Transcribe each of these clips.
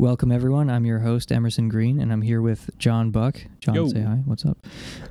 Welcome, everyone. I'm your host, Emerson Green, and I'm here with John Buck. John, Yo. say hi. What's up?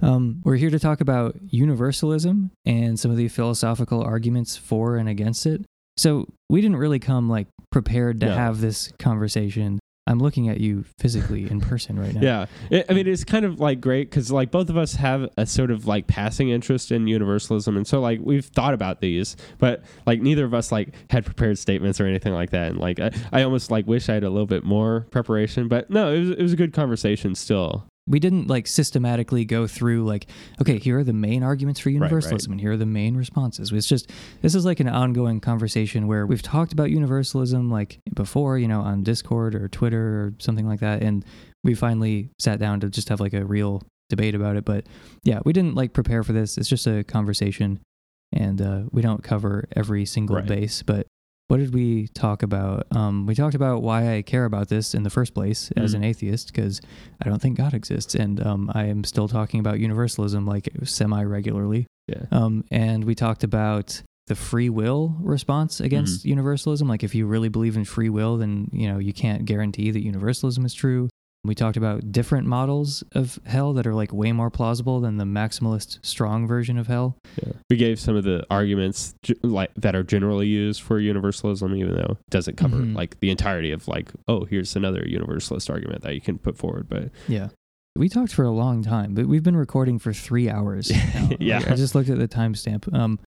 Um, we're here to talk about universalism and some of the philosophical arguments for and against it. So, we didn't really come like prepared to have this conversation. I'm looking at you physically in person right now. Yeah, It- I mean, it's kind of like great because like both of us have a sort of like passing interest in universalism, and so like we've thought about these, but like neither of us like had prepared statements or anything like that, and like I, I almost like wish I had a little bit more preparation, but no, it was it was a good conversation still. We didn't like systematically go through like okay here are the main arguments for right. universalism and here are the main responses it's just this is like an ongoing conversation where we've talked about universalism like before you know on discord or twitter or something like that and we finally sat down to just have like a real debate about it but yeah we didn't like prepare for this it's just a conversation and uh, we don't cover every single Right. base but what did we talk about um, we talked about why i care about this in the first place as Mhm. an atheist because I don't think God exists, and um, I am still talking about universalism like semi regularly. Yeah, Um, and we talked about the free will response against Mm-hmm. universalism. Like, if you really believe in free will, then you know you can't guarantee that universalism is true. We talked about different models of hell that are like way more plausible than the maximalist strong version of hell. yeah. We gave some of the arguments like that are generally used for universalism, even though it doesn't cover Mhm. like the entirety of like oh here's another universalist argument that you can put forward, but Yeah. We talked for a long time, but we've been recording for three hours. now. Yeah. I just looked at the timestamp. Um,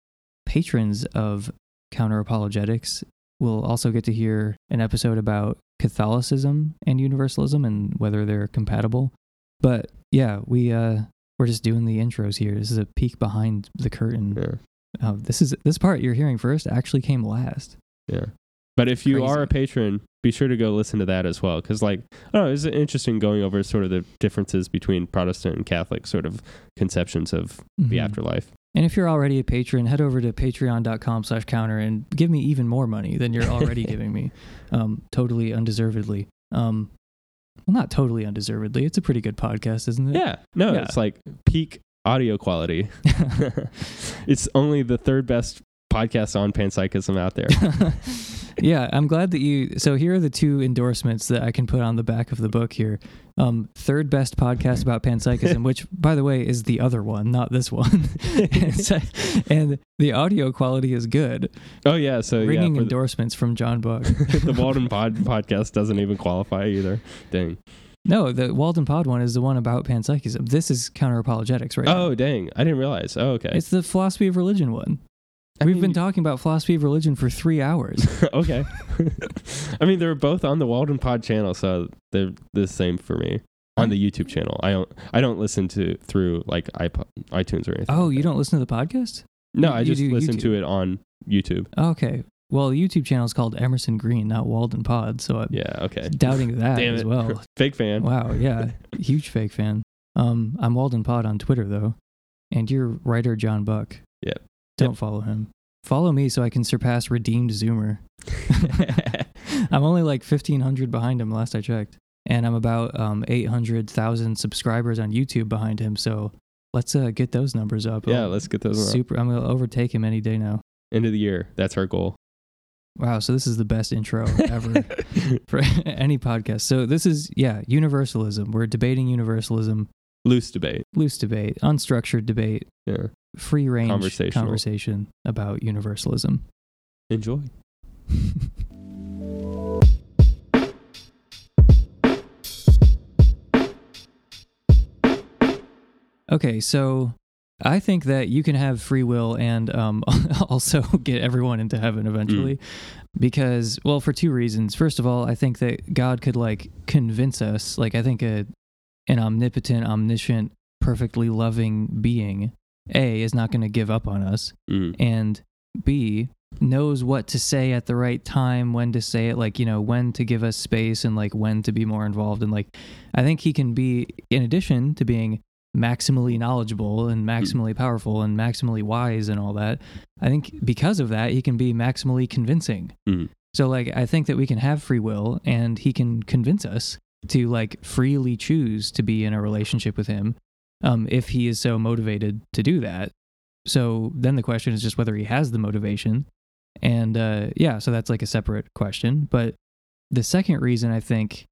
patrons of Counter Apologetics will also get to hear an episode about Catholicism and Universalism and whether they're compatible. But yeah, we uh, we're just doing the intros here. This is a peek behind the curtain. yeah. Uh, this is this part you're hearing first actually came last. Yeah. But if you are a patron, be sure to go listen to that as well. Because, like, I don't know, it's interesting going over sort of the differences between Protestant and Catholic sort of conceptions of the Mhm. afterlife. And if you're already a patron, head over to patreon.com slash counter and give me even more money than you're already giving me. Um, totally undeservedly. Um, well, not totally undeservedly. It's a pretty good podcast, isn't it? Yeah. No, Yeah. it's like peak audio quality. it's only the third best podcast on panpsychism out there. yeah, I'm glad that you. So here are the two endorsements that I can put on the back of the book here. Um, third best podcast about panpsychism, which, by the way, is the other one, not this one. and, so- and the audio quality is good. oh, yeah. So, Ringing yeah. endorsements from John Buck. the, the Walden Pod podcast doesn't even qualify either. Dang. No, the Walden Pod one is the one about panpsychism. This is counter apologetics, right? Oh, dang. I didn't realize. Oh, okay. It's the philosophy of religion one. I We've mean- been talking about philosophy of religion for three hours. okay. I mean, they're both on the Walden Pod channel, so they're the same for me on the YouTube channel. I don't. I don't listen to through like iPod, iTunes or anything. oh, like you don't listen to the podcast? No, you- I just listen YouTube. to it on YouTube. Okay. Well, the YouTube channel is called Emerson Green, not Walden Pod, so I'm Yeah. Okay. doubting that as well. Fake fan. Wow, yeah, huge fake fan. Um, I'm Walden Pod on Twitter though, and you're writer John Buck. Yep. Don't Yep. follow him. Follow me so I can surpass Redeemed Zoomer. I'm only like 1500 behind him last I checked. And I'm about um, 800,000 subscribers on YouTube behind him. So let's uh, get those numbers up. yeah. I'll- Let's get those up. super. I'm going to overtake him any day now. end of the year. That's our goal. Wow. So this is the best intro ever for any podcast. So this is, yeah, universalism. We're debating universalism, Loose debate. loose debate, unstructured debate, Yeah. Free range conversation about universalism. Enjoy. Okay, so I think that you can have free will and um, also get everyone into heaven eventually, because well, for two reasons. First of all, I think that God could like convince us. Like I think a an omnipotent, omniscient, perfectly loving being a is not going to give up on us, Mm. and b knows what to say at the right time when to say it like you know when to give us space and like when to be more involved and like i think he can be in addition to being maximally knowledgeable and maximally powerful and maximally wise and all that i think because of that he can be maximally convincing Mhm. so like i think that we can have free will and he can convince us to like freely choose to be in a relationship with him um, if he is so motivated to do that so then the question is just whether he has the motivation. And uh, yeah, so that's like a separate question. But the second reason I think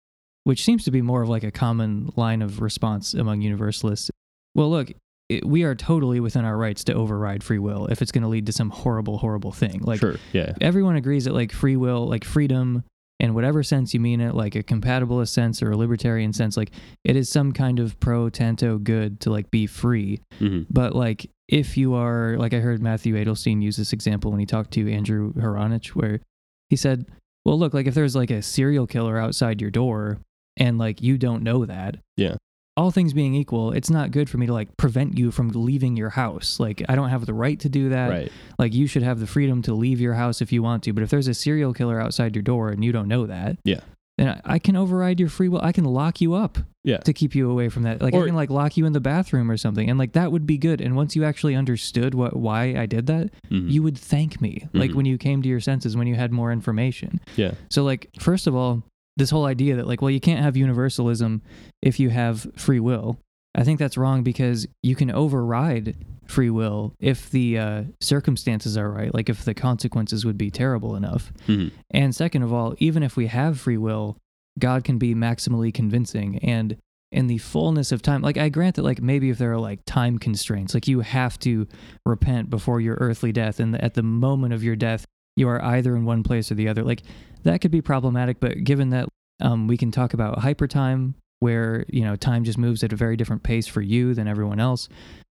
which seems to be more of like a common line of response among universalists. Well, look, it, we are totally within our rights to override free will if it's going to lead to some horrible, horrible thing. Like sure, yeah, everyone agrees that like free will, like freedom, in whatever sense you mean it, like a compatibilist sense or a libertarian sense, like it is some kind of pro tanto good to like be free. hmm But like if you are like I heard Matthew Adelstein use this example when he talked to Andrew Haranich, where he said, Well look, like if there's like a serial killer outside your door and like you don't know that. Yeah. All things being equal, it's not good for me to like prevent you from leaving your house. Like I don't have the right to do that. right, Like you should have the freedom to leave your house if you want to. But if there's a serial killer outside your door and you don't know that, Yeah. then I, I can override your free will. I can lock you up Yeah. to keep you away from that. Like Or- I can like lock you in the bathroom or something, and like that would be good. And once you actually understood what why I did that, Mhm. you would thank me. Like Mhm. when you came to your senses, when you had more information. yeah, So like first of all, this whole idea that like well you can't have universalism if you have free will. I think that's wrong because you can override free will if the uh, circumstances are right, like if the consequences would be terrible enough. Mhm. And second of all, even if we have free will, God can be maximally convincing and in the fullness of time, like I grant that like maybe if there are like time constraints, like you have to repent before your earthly death and at the moment of your death you are either in one place or the other. Like that could be problematic, but given that um, we can talk about hypertime where, you know, time just moves at a very different pace for you than everyone else,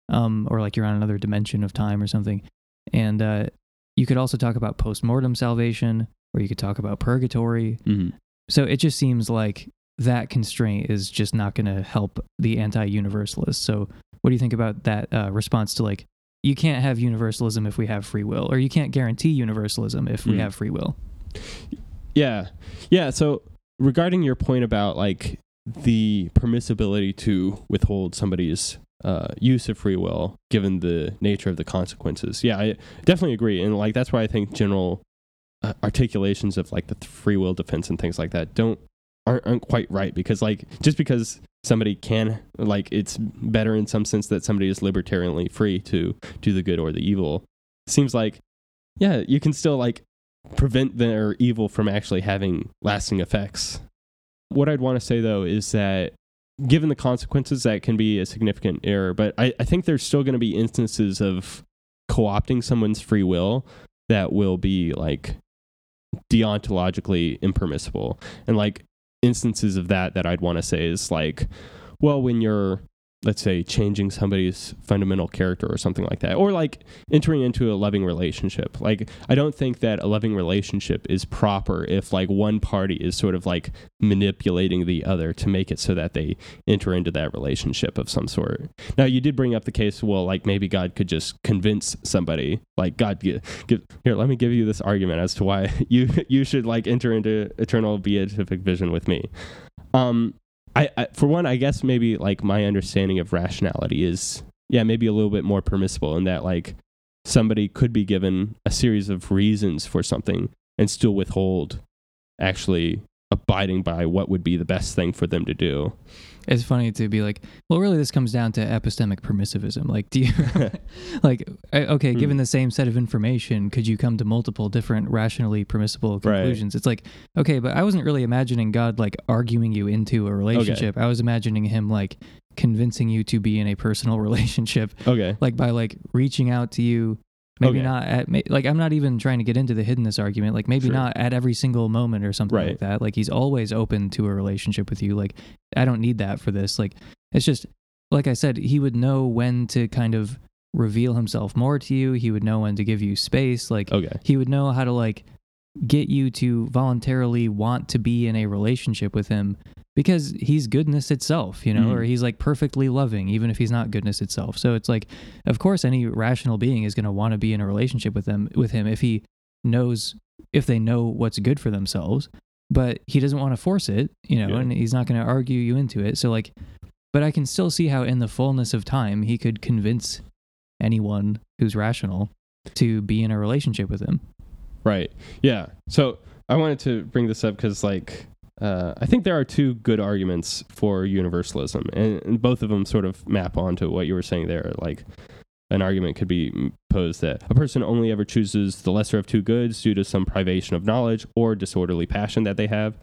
um, or like you're on another dimension of time or something. And uh, you could also talk about post-mortem salvation, or you could talk about purgatory. Mhm. So it just seems like that constraint is just not going to help the anti-universalist. So what do you think about that uh, response to like you can't have universalism if we have free will, or you can't guarantee universalism if we Mhm. have free will? yeah, yeah. So regarding your point about like the permissibility to withhold somebody's uh, use of free will given the nature of the consequences, yeah, I definitely agree, and like that's why I think general uh, articulations of like the free will defense and things like that don't aren't, aren't quite right because like just because somebody can like it's better in some sense that somebody is libertarianly free to do the good or the evil. Seems like yeah you can still like prevent their evil from actually having lasting effects. What i'd want to say though is that given the consequences that can be a significant error but i, I think there's still going to be instances of co-opting someone's free will that will be like deontologically impermissible. And like instances of that that i'd want to say is like well when you're let's say changing somebody's fundamental character or something like that or like entering into a loving relationship. Like i don't think that a loving relationship is proper if like one party is sort of like manipulating the other to make it so that they enter into that relationship of some sort. Now you did bring up the case well like maybe god could just convince somebody like god give, give here let me give you this argument as to why you you should like enter into eternal beatific vision with me. Um I, I for one i guess maybe like my understanding of rationality is yeah maybe a little bit more permissible in that like somebody could be given a series of reasons for something and still withhold actually abiding by what would be the best thing for them to do It's funny to be like, well, really, this comes down to epistemic permissivism. Like, do you, like, okay, Hmm. given the same set of information, could you come to multiple different rationally permissible Right. conclusions? It's like, okay, but I wasn't really imagining God like arguing you into a relationship. I was imagining him like convincing you to be in a personal relationship, okay like by like reaching out to you. Maybe Okay. not at like I'm not even trying to get into the hiddenness argument. Like maybe Sure. not at every single moment or something Right. like that. Like he's always open to a relationship with you. Like I don't need that for this. Like it's just like I said, he would know when to kind of reveal himself more to you. He would know when to give you space. Like okay he would know how to like get you to voluntarily want to be in a relationship with him because he's goodness itself, you know, Mhm. or he's like perfectly loving even if he's not goodness itself. So it's like of course any rational being is going to want to be in a relationship with them with him if he knows if they know what's good for themselves, but he doesn't want to force it, you know, Yeah. and he's not going to argue you into it. So like but I can still see how in the fullness of time he could convince anyone who's rational to be in a relationship with him. Right. Yeah. So I wanted to bring this up because, like, uh, I think there are two good arguments for universalism, and, and both of them sort of map onto what you were saying there. Like, an argument could be posed that a person only ever chooses the lesser of two goods due to some privation of knowledge or disorderly passion that they have.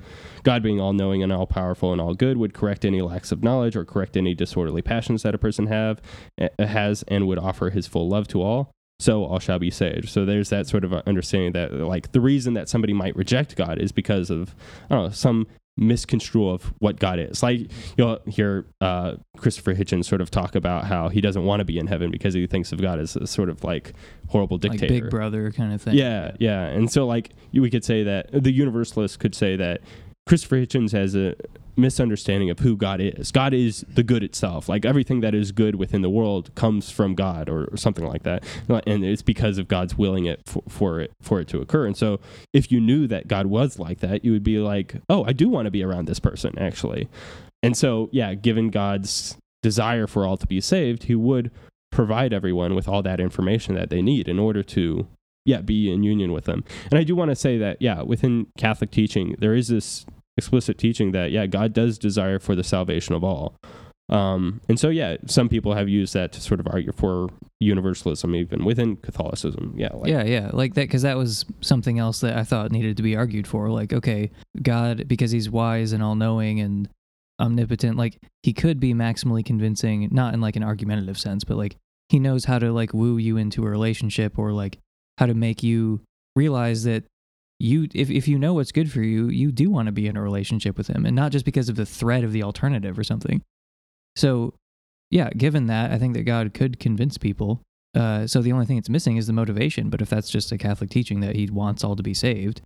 God, being all knowing and all powerful and all good, would correct any lacks of knowledge or correct any disorderly passions that a person have eh, has and would offer his full love to all so all shall be saved. So there's that sort of understanding that like the reason that somebody might reject God is because of I don't know some misconstrue of what God is. Like you'll hear uh, Christopher Hitchens sort of talk about how he doesn't want to be in heaven because he thinks of God as a sort of like horrible dictator, like Big Brother kind of thing. Yeah, yeah. And so like we could say that the universalist could say that Christopher Hitchens has a misunderstanding of who God is. God is the good itself. Like everything that is good within the world comes from God or, or something like that. And it's because of God's willing it for, for, it for it to occur. And so if you knew that God was like that, you would be like, "Oh, I do want to be around this person actually." And so, yeah, given God's desire for all to be saved, he would provide everyone with all that information that they need in order to yeah, be in union with them. And I do want to say that yeah, within Catholic teaching, there is this explicit teaching that yeah, God does desire for the salvation of all. Um, and so yeah, some people have used that to sort of argue for universalism, even within Catholicism. Yeah, like, yeah, yeah, like that because that was something else that I thought needed to be argued for. Like, okay, God, because He's wise and all knowing and omnipotent, like He could be maximally convincing, not in like an argumentative sense, but like He knows how to like woo you into a relationship or like how to make you realize that you if, if you know what's good for you you do want to be in a relationship with him and not just because of the threat of the alternative or something. So yeah given that i think that god could convince people. Uh, so the only thing it's missing is the motivation. But if that's just a catholic teaching that he wants all to be saved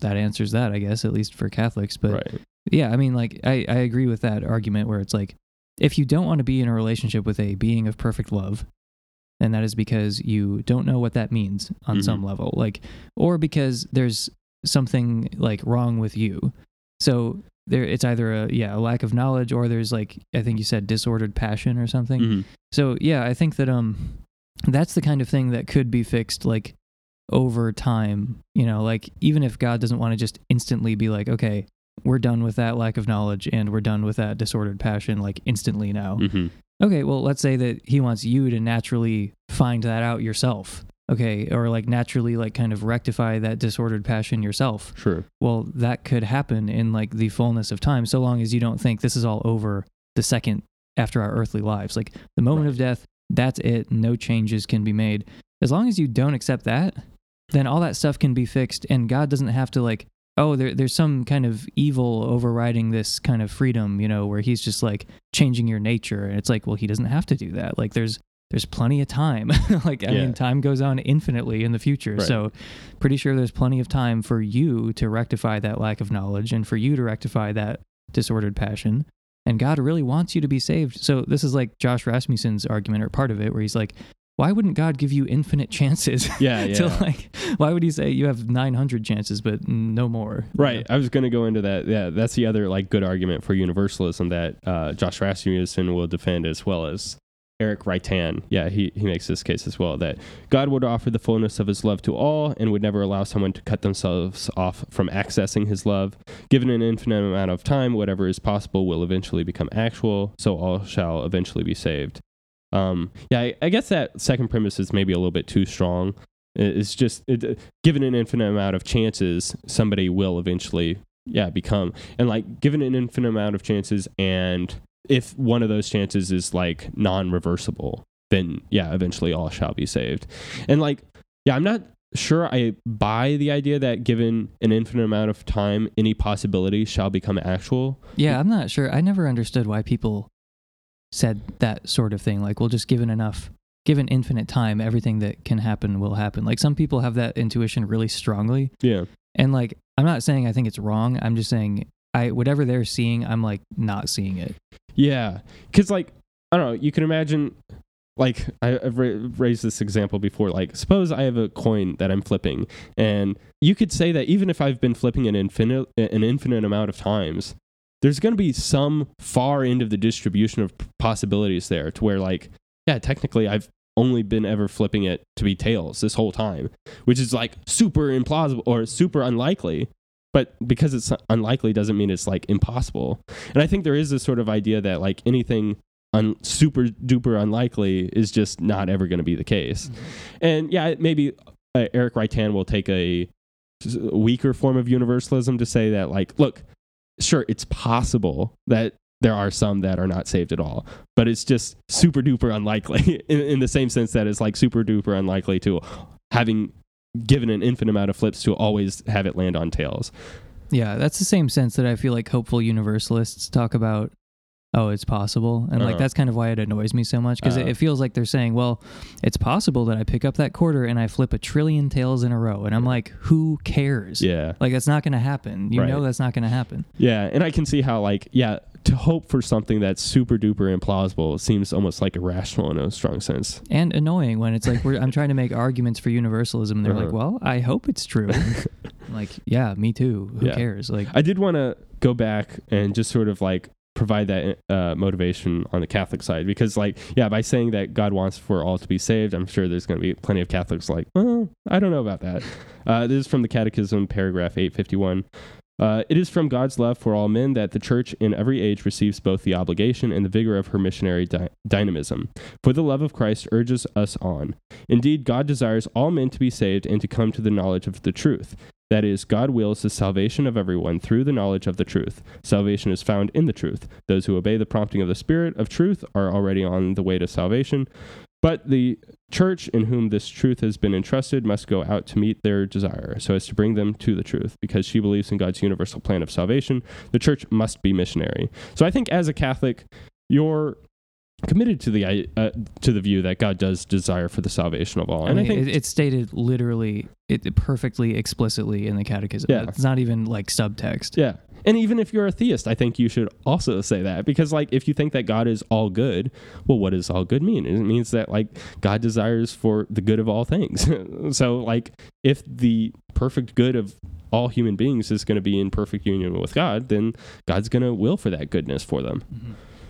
that answers that i guess at least for catholics. But right. yeah i mean like I, I agree with that argument where it's like if you don't want to be in a relationship with a being of perfect love and that is because you don't know what that means on mm-hmm. some level. Like or because there's something like wrong with you. So there it's either a yeah, a lack of knowledge or there's like I think you said disordered passion or something. Mm-hmm. So yeah, I think that um that's the kind of thing that could be fixed like over time, you know, like even if God doesn't want to just instantly be like, okay, we're done with that lack of knowledge and we're done with that disordered passion like instantly now. Mm-hmm. Okay, well, let's say that he wants you to naturally find that out yourself okay or like naturally like kind of rectify that disordered passion yourself. Sure. Well that could happen in like the fullness of time so long as you don't think this is all over the second after our earthly lives. Like the moment right. of death that's it. No changes can be made. As long as you don't accept that then all that stuff can be fixed and god doesn't have to like oh there, there's some kind of evil overriding this kind of freedom you know where he's just like changing your nature and it's like well he doesn't have to do that. Like there's there's plenty of time. like I yeah. mean, time goes on infinitely in the future. Right. So, pretty sure there's plenty of time for you to rectify that lack of knowledge and for you to rectify that disordered passion. And God really wants you to be saved. So this is like Josh Rasmussen's argument or part of it, where he's like, "Why wouldn't God give you infinite chances? Yeah, yeah. to like, why would He say you have 900 chances but no more? Right. I was going to go into that. Yeah, that's the other like good argument for universalism that uh, Josh Rasmussen will defend as well as Eric Reitan, yeah, he, he makes this case as well that God would offer the fullness of his love to all and would never allow someone to cut themselves off from accessing his love. Given an infinite amount of time, whatever is possible will eventually become actual, so all shall eventually be saved. Um, yeah, I, I guess that second premise is maybe a little bit too strong. It's just it, given an infinite amount of chances, somebody will eventually, yeah, become. And like given an infinite amount of chances and if one of those chances is like non-reversible, then yeah, eventually all shall be saved. And like, yeah, I'm not sure I buy the idea that given an infinite amount of time, any possibility shall become actual. Yeah, I'm not sure. I never understood why people said that sort of thing. Like, well, just given enough, given infinite time, everything that can happen will happen. Like, some people have that intuition really strongly. Yeah. And like, I'm not saying I think it's wrong. I'm just saying I whatever they're seeing, I'm like not seeing it. Yeah, because like I don't know, you can imagine. Like I, have raised this example before. Like, suppose I have a coin that I'm flipping, and you could say that even if I've been flipping an infinite an infinite amount of times, there's going to be some far end of the distribution of possibilities there to where like yeah technically i've only been ever flipping it to be tails this whole time which is like super implausible or super unlikely but because it's unlikely doesn't mean it's like impossible and i think there is this sort of idea that like anything un- super duper unlikely is just not ever going to be the case. And yeah, maybe uh, Eric Reitan will take a weaker form of universalism to say that, like, look, sure, it's possible that there are some that are not saved at all, but it's just super duper unlikely in, in the same sense that it's like super duper unlikely to having given an infinite amount of flips to always have it land on tails. Yeah, that's the same sense that I feel like hopeful universalists talk about. Oh, it's possible, and like Uh-huh. that's kind of why it annoys me so much because Uh. it, it feels like they're saying, "Well, it's possible that I pick up that quarter and I flip a trillion tails in a row," and I'm like, "Who cares? Yeah. Like that's not going to happen. You Right. know that's not going to happen." Yeah, and I can see how like yeah, to hope for something that's super duper implausible seems almost like irrational in a strong sense. and annoying when it's like we're, I'm trying to make arguments for universalism, and they're like, Uh-huh. "Well, I hope it's true." Like, yeah, me too. Who Yeah. cares? Like, I did want to go back and just sort of like provide that uh, motivation on the Catholic side because like yeah, by saying that God wants for all to be saved, I'm sure there's going to be plenty of Catholics like, well, I don't know about that. Uh, this is from the Catechism, paragraph 851. Uh, it is from God's love for all men that the church in every age receives both the obligation and the vigor of her missionary dy- dynamism. For the love of Christ urges us on. Indeed, God desires all men to be saved and to come to the knowledge of the truth. That is, God wills the salvation of everyone through the knowledge of the truth. Salvation is found in the truth. Those who obey the prompting of the Spirit of truth are already on the way to salvation. But the church in whom this truth has been entrusted must go out to meet their desire, so as to bring them to the truth. Because she believes in God's universal plan of salvation, the church must be missionary. So I think as a Catholic, you're committed to the uh, to the view that God does desire for the salvation of all. And I, mean, think it, it's stated literally, it, it perfectly explicitly in the Catechism. Yeah. It's not even like subtext. Yeah. And even if you're a theist, I think you should also say that because, like, if you think that God is all good, well, what does all good mean? It means that, like, God desires for the good of all things. so, like, if the perfect good of all human beings is going to be in perfect union with God, then God's going to will for that goodness for them.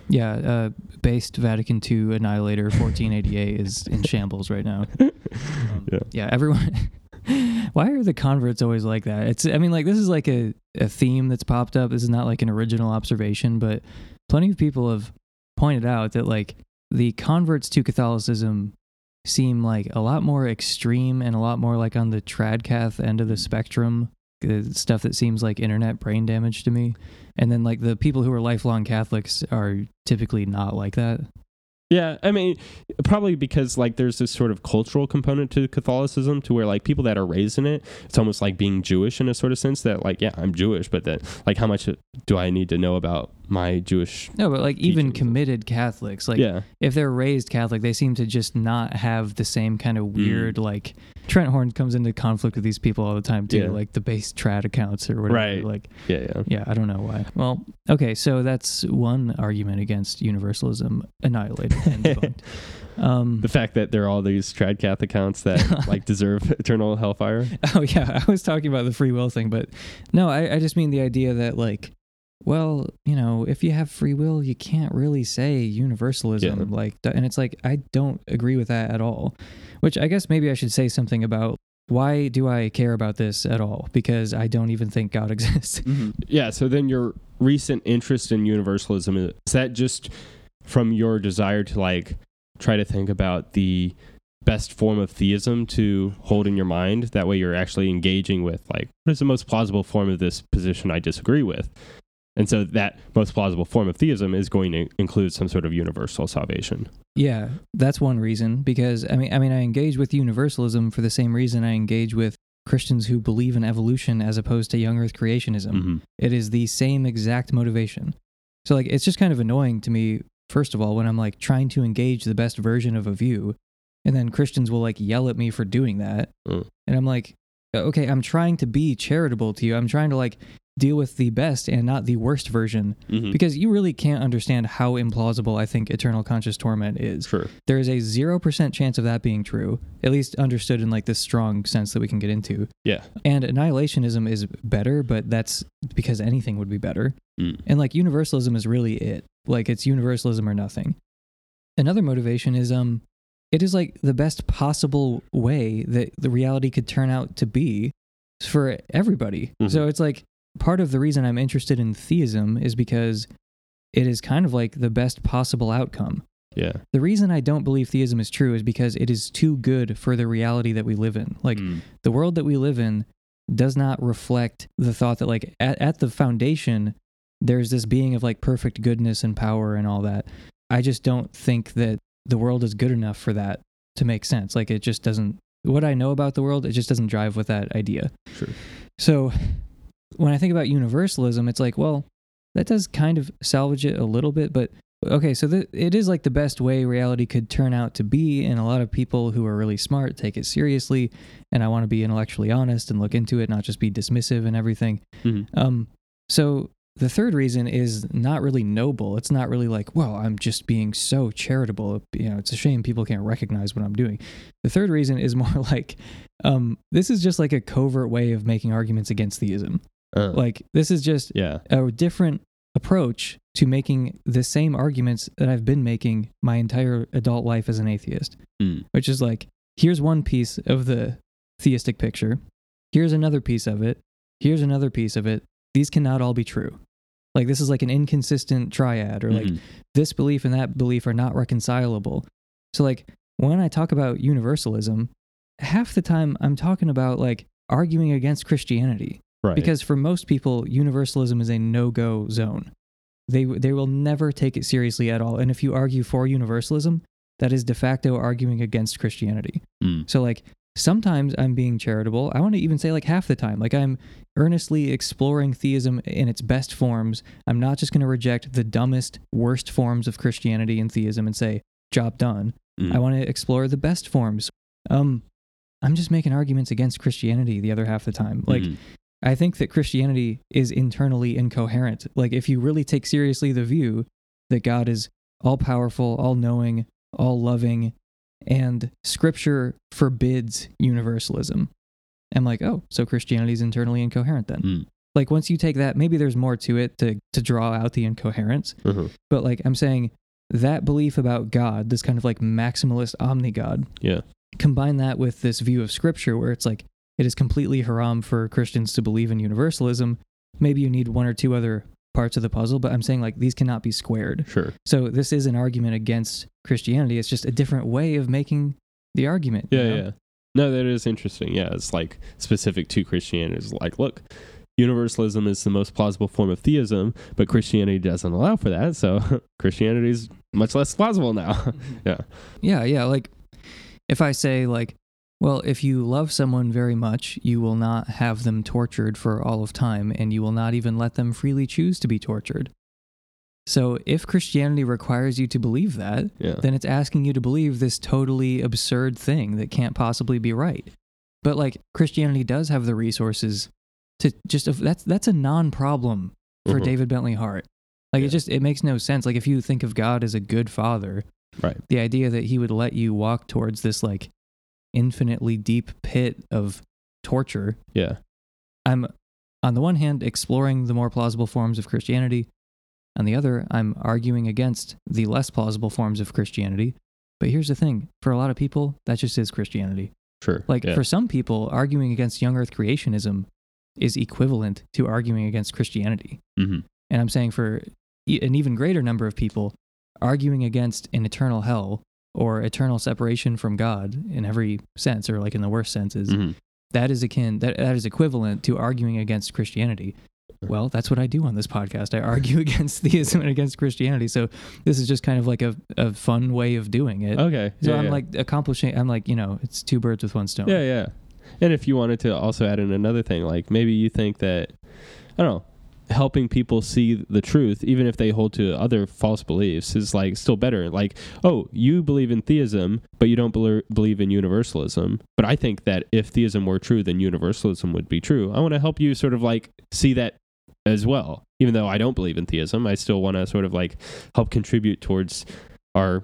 Yeah, uh, based Vatican II Annihilator 1488 is in shambles right now. Um, Yeah. yeah, everyone. Why are the converts always like that? It's. I mean, like this is like a, a theme that's popped up. This is not like an original observation, but plenty of people have pointed out that like the converts to Catholicism seem like a lot more extreme and a lot more like on the tradcath end of the spectrum. The stuff that seems like internet brain damage to me. And then like the people who are lifelong Catholics are typically not like that. Yeah, I mean, probably because like there's this sort of cultural component to Catholicism, to where like people that are raised in it, it's almost like being Jewish in a sort of sense that like yeah, I'm Jewish, but that like how much do I need to know about my Jewish? No, but like even committed Catholics, like yeah, if they're raised Catholic, they seem to just not have the same kind of Mm. weird like Trent Horn comes into conflict with these people all the time too, Yeah. like the base trad accounts or whatever. Right. Like yeah, yeah. yeah, I don't know why. Well, okay, so that's one argument against universalism annihilated and debunked. Um, The fact that there are all these tradcath accounts that like deserve eternal hellfire. Oh yeah, I was talking about the free will thing, but no, I, I just mean the idea that like, well, you know, if you have free will, you can't really say universalism, Yeah. like, and it's like I don't agree with that at all. Which I guess maybe I should say something about why do I care about this at all? Because I don't even think God exists. Mm-hmm. Yeah. So then your recent interest in universalism is that just from your desire to like try to think about the best form of theism to hold in your mind? That way you're actually engaging with like what is the most plausible form of this position I disagree with. And so that most plausible form of theism is going to include some sort of universal salvation. Yeah, that's one reason. Because I mean, I mean, I engage with universalism for the same reason I engage with Christians who believe in evolution as opposed to young Earth creationism. Mm-hmm. It is the same exact motivation. So like it's just kind of annoying to me first of all when I'm like trying to engage the best version of a view and then Christians will like yell at me for doing that. Mm. And I'm like okay, I'm trying to be charitable to you. I'm trying to like deal with the best and not the worst version Mm-hmm. because you really can't understand how implausible I think eternal conscious torment is. Sure. There is a 0% chance of that being true, at least understood in like this strong sense that we can get into. Yeah. And annihilationism is better, but that's because anything would be better. Mm. And like universalism is really it. Like it's universalism or nothing. Another motivation is um it is like the best possible way that the reality could turn out to be for everybody. Mhm. So it's like part of the reason I'm interested in theism is because it is kind of like the best possible outcome. Yeah. The reason I don't believe theism is true is because it is too good for the reality that we live in. Like Mm. the world that we live in does not reflect the thought that like at, at the foundation there's this being of like perfect goodness and power and all that. I just don't think that the world is good enough for that to make sense. Like it just doesn't what I know about the world, it just doesn't drive with that idea. Sure. So when I think about universalism, it's like, well, that does kind of salvage it a little bit, but okay, so th- it is like the best way reality could turn out to be, and a lot of people who are really smart take it seriously, and I want to be intellectually honest and look into it, not just be dismissive and everything. Mhm. Um, so the third reason is not really noble. It's not really like, well, I'm just being so charitable. You know, it's a shame people can't recognize what I'm doing. The third reason is more like, um, this is just like a covert way of making arguments against theism. Uh, Like this is just yeah. a different approach to making the same arguments that I've been making my entire adult life as an atheist, Mm. which is like, here's one piece of the theistic picture, here's another piece of it, here's another piece of it. These cannot all be true. Like, this is like an inconsistent triad, or like Mhm. this belief and that belief are not reconcilable. So, like, when I talk about universalism, half the time I'm talking about like arguing against Christianity right. because for most people universalism is a no-go zone they they will never take it seriously at all and if you argue for universalism that is de facto arguing against christianity Mm. so like sometimes i'm being charitable i want to even say like half the time like i'm earnestly exploring theism in its best forms i'm not just going to reject the dumbest worst forms of christianity and theism and say job done Mm. I want to explore the best forms. Um, I'm just making arguments against Christianity the other half the time. Like, Mhm. I think that Christianity is internally incoherent. Like, if you really take seriously the view that God is all powerful, all knowing, all loving, and scripture forbids universalism, I'm like, oh, so Christianity is internally incoherent then. Mm. Like, once you take that, maybe there's more to it to, to draw out the incoherence. Uh-huh. But like I'm saying, that belief about God, this kind of like maximalist omni God, Yeah. combine that with this view of scripture where it's like it is completely haram for Christians to believe in universalism. Maybe you need one or two other parts of the puzzle, but I'm saying like these cannot be squared. Sure. So this is an argument against Christianity. It's just a different way of making the argument. you Yeah, know? yeah. No, that is interesting. Yeah, it's like specific to Christianity. It's like, look, universalism is the most plausible form of theism, but Christianity doesn't allow for that. So Christianity is much less plausible now. Mm-hmm. yeah. Yeah, yeah. Like if I say like, well, if you love someone very much, you will not have them tortured for all of time, and you will not even let them freely choose to be tortured. So if Christianity requires you to believe that, Yeah. then it's asking you to believe this totally absurd thing that can't possibly be right. But like Christianity does have the resources to just that's that's a non-problem for Mhm. David Bentley Hart. Like Yeah. it just it makes no sense. Like if you think of God as a good father, Right. the idea that he would let you walk towards this like infinitely deep pit of torture. Yeah. I'm on the one hand exploring the more plausible forms of Christianity. On the other, I'm arguing against the less plausible forms of Christianity. But here's the thing for a lot of people, that just is Christianity. Sure. Like yeah. for some people, arguing against young earth creationism is equivalent to arguing against Christianity. Mhm. And I'm saying for an even greater number of people, arguing against an eternal hell or eternal separation from God in every sense, or like in the worst senses, Mhm. that is akin, that, that is equivalent to arguing against Christianity. Well, that's what I do on this podcast. I argue against theism and against Christianity. So this is just kind of like a, a fun way of doing it. Okay. So yeah, I'm yeah. like accomplishing, I'm like, you know, it's two birds with one stone. Yeah, yeah. And if you wanted to also add in another thing, like maybe you think that I don't know, helping people see the truth, even if they hold to other false beliefs, is like still better. Like, oh, you believe in theism, but you don't bel- believe in universalism. But I think that if theism were true, then universalism would be true. I want to help you sort of like see that as well. Even though I don't believe in theism, I still want to sort of like help contribute towards our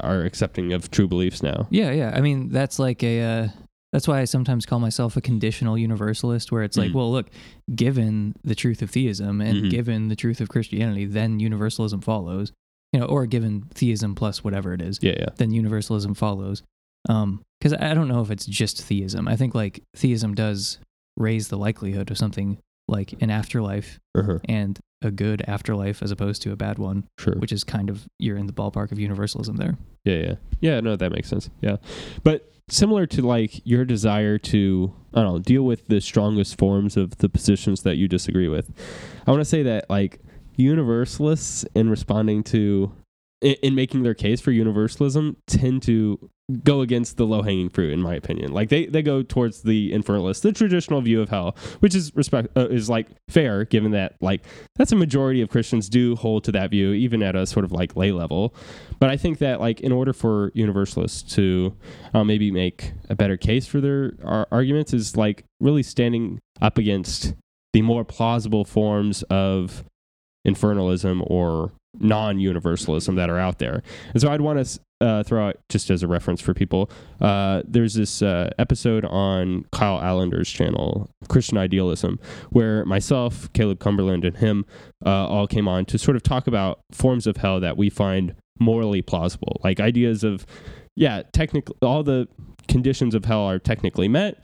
our accepting of true beliefs now. Yeah, yeah. I mean, that's like a. Uh, that's why I sometimes call myself a conditional universalist, where it's like, Mhm. well, look, given the truth of theism and Mhm. given the truth of Christianity, then universalism follows. You know, or given theism plus whatever it is, Yeah, yeah. then universalism follows. Um, because I don't know if it's just theism. I think like theism does raise the likelihood of something like an afterlife Uh-huh. and a good afterlife as opposed to a bad one, Sure. which is kind of you're in the ballpark of universalism there. Yeah, yeah. Yeah, no, that makes sense. Yeah. But similar to like your desire to I don't know, deal with the strongest forms of the positions that you disagree with. I want to say that like universalists in responding to in, in making their case for universalism tend to go against the low-hanging fruit in my opinion. Like they they go towards the infernalist, the traditional view of hell, which is respect uh, is like fair given that like that's a majority of Christians do hold to that view even at a sort of like lay level. But I think that like in order for universalists to uh, maybe make a better case for their ar- arguments is like really standing up against the more plausible forms of infernalism or non-universalism that are out there. And so I'd want to uh, throw out just as a reference for people. Uh, there's this uh, episode on Kyle Allender's channel, Christian Idealism, where myself, Caleb Cumberland, and him uh, all came on to sort of talk about forms of hell that we find morally plausible, like ideas of, yeah, technically all the conditions of hell are technically met,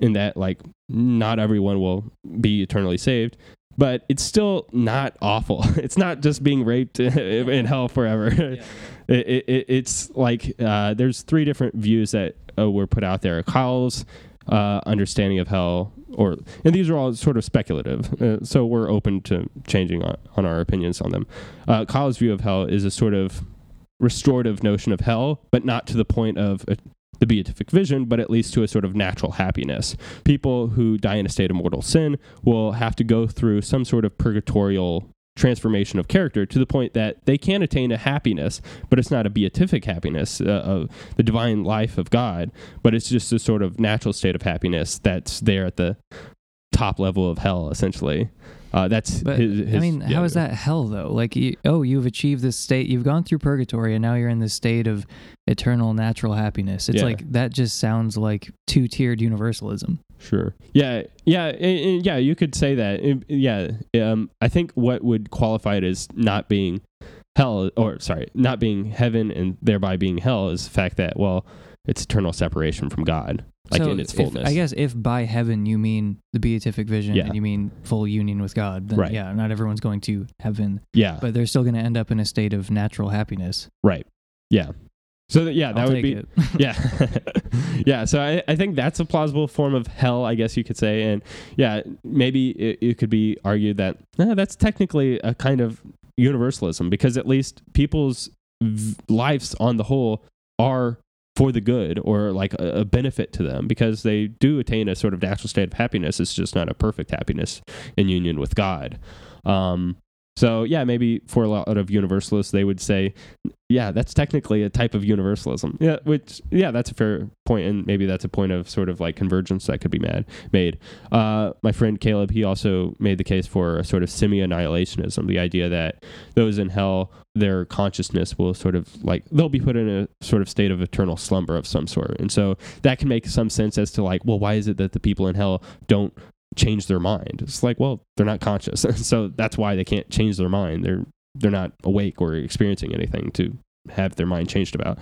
in that like not everyone will be eternally saved. But it's still not awful. It's not just being raped in hell forever. It, it, it, it's like uh, there's three different views that uh, were put out there. Kyle's uh, understanding of hell, or and these are all sort of speculative, uh, so we're open to changing on, on our opinions on them. Uh, Kyle's view of hell is a sort of restorative notion of hell, but not to the point of the beatific vision, but at least to a sort of natural happiness. People who die in a state of mortal sin will have to go through some sort of purgatorial transformation of character to the point that they can attain a happiness, but it's not a beatific happiness uh, of the divine life of God, but it's just a sort of natural state of happiness that's there at the top level of hell, essentially. Uh, that's But his, I mean, yeah, how is that hell though? Like, you, oh, you've achieved this state, you've gone through purgatory, and now you're in this state of eternal natural happiness. It's Yeah. like that just sounds like two tiered universalism. Sure. Yeah. Yeah. eh, eh, yeah. You could say that. Yeah. Um, I think what would qualify it as not being hell, or sorry, not being heaven and thereby being hell is the fact that, well, it's eternal separation from God, like so in its if- fullness. I guess if by heaven you mean the beatific vision Yeah. and you mean full union with God, then Right. yeah, not everyone's going to heaven, Yeah. but they're still going to end up in a state of natural happiness. right. Yeah. So that, yeah, that I'll would be yeah yeah so I, I think that's a plausible form of hell i guess you could say and yeah maybe it, it could be argued that eh, that's technically a kind of universalism because at least people's v- lives on the whole are for the good or like a, a benefit to them because they do attain a sort of natural state of happiness. It's just not a perfect happiness in union with god. Um, so yeah maybe for a lot of universalists they would say yeah, that's technically a type of universalism. Yeah, which yeah, that's a fair point, and maybe that's a point of sort of like convergence that could be mad, made. Uh, my friend Caleb, he also made the case for a sort of semi-annihilationism, the idea that those in hell, their consciousness will sort of like they'll be put in a sort of state of eternal slumber of some sort, and so that can make some sense as to like, well, why is it that the people in hell don't change their mind? It's like, well, they're not conscious, so that's why they can't change their mind. They're they're not awake or experiencing anything to have their mind changed about.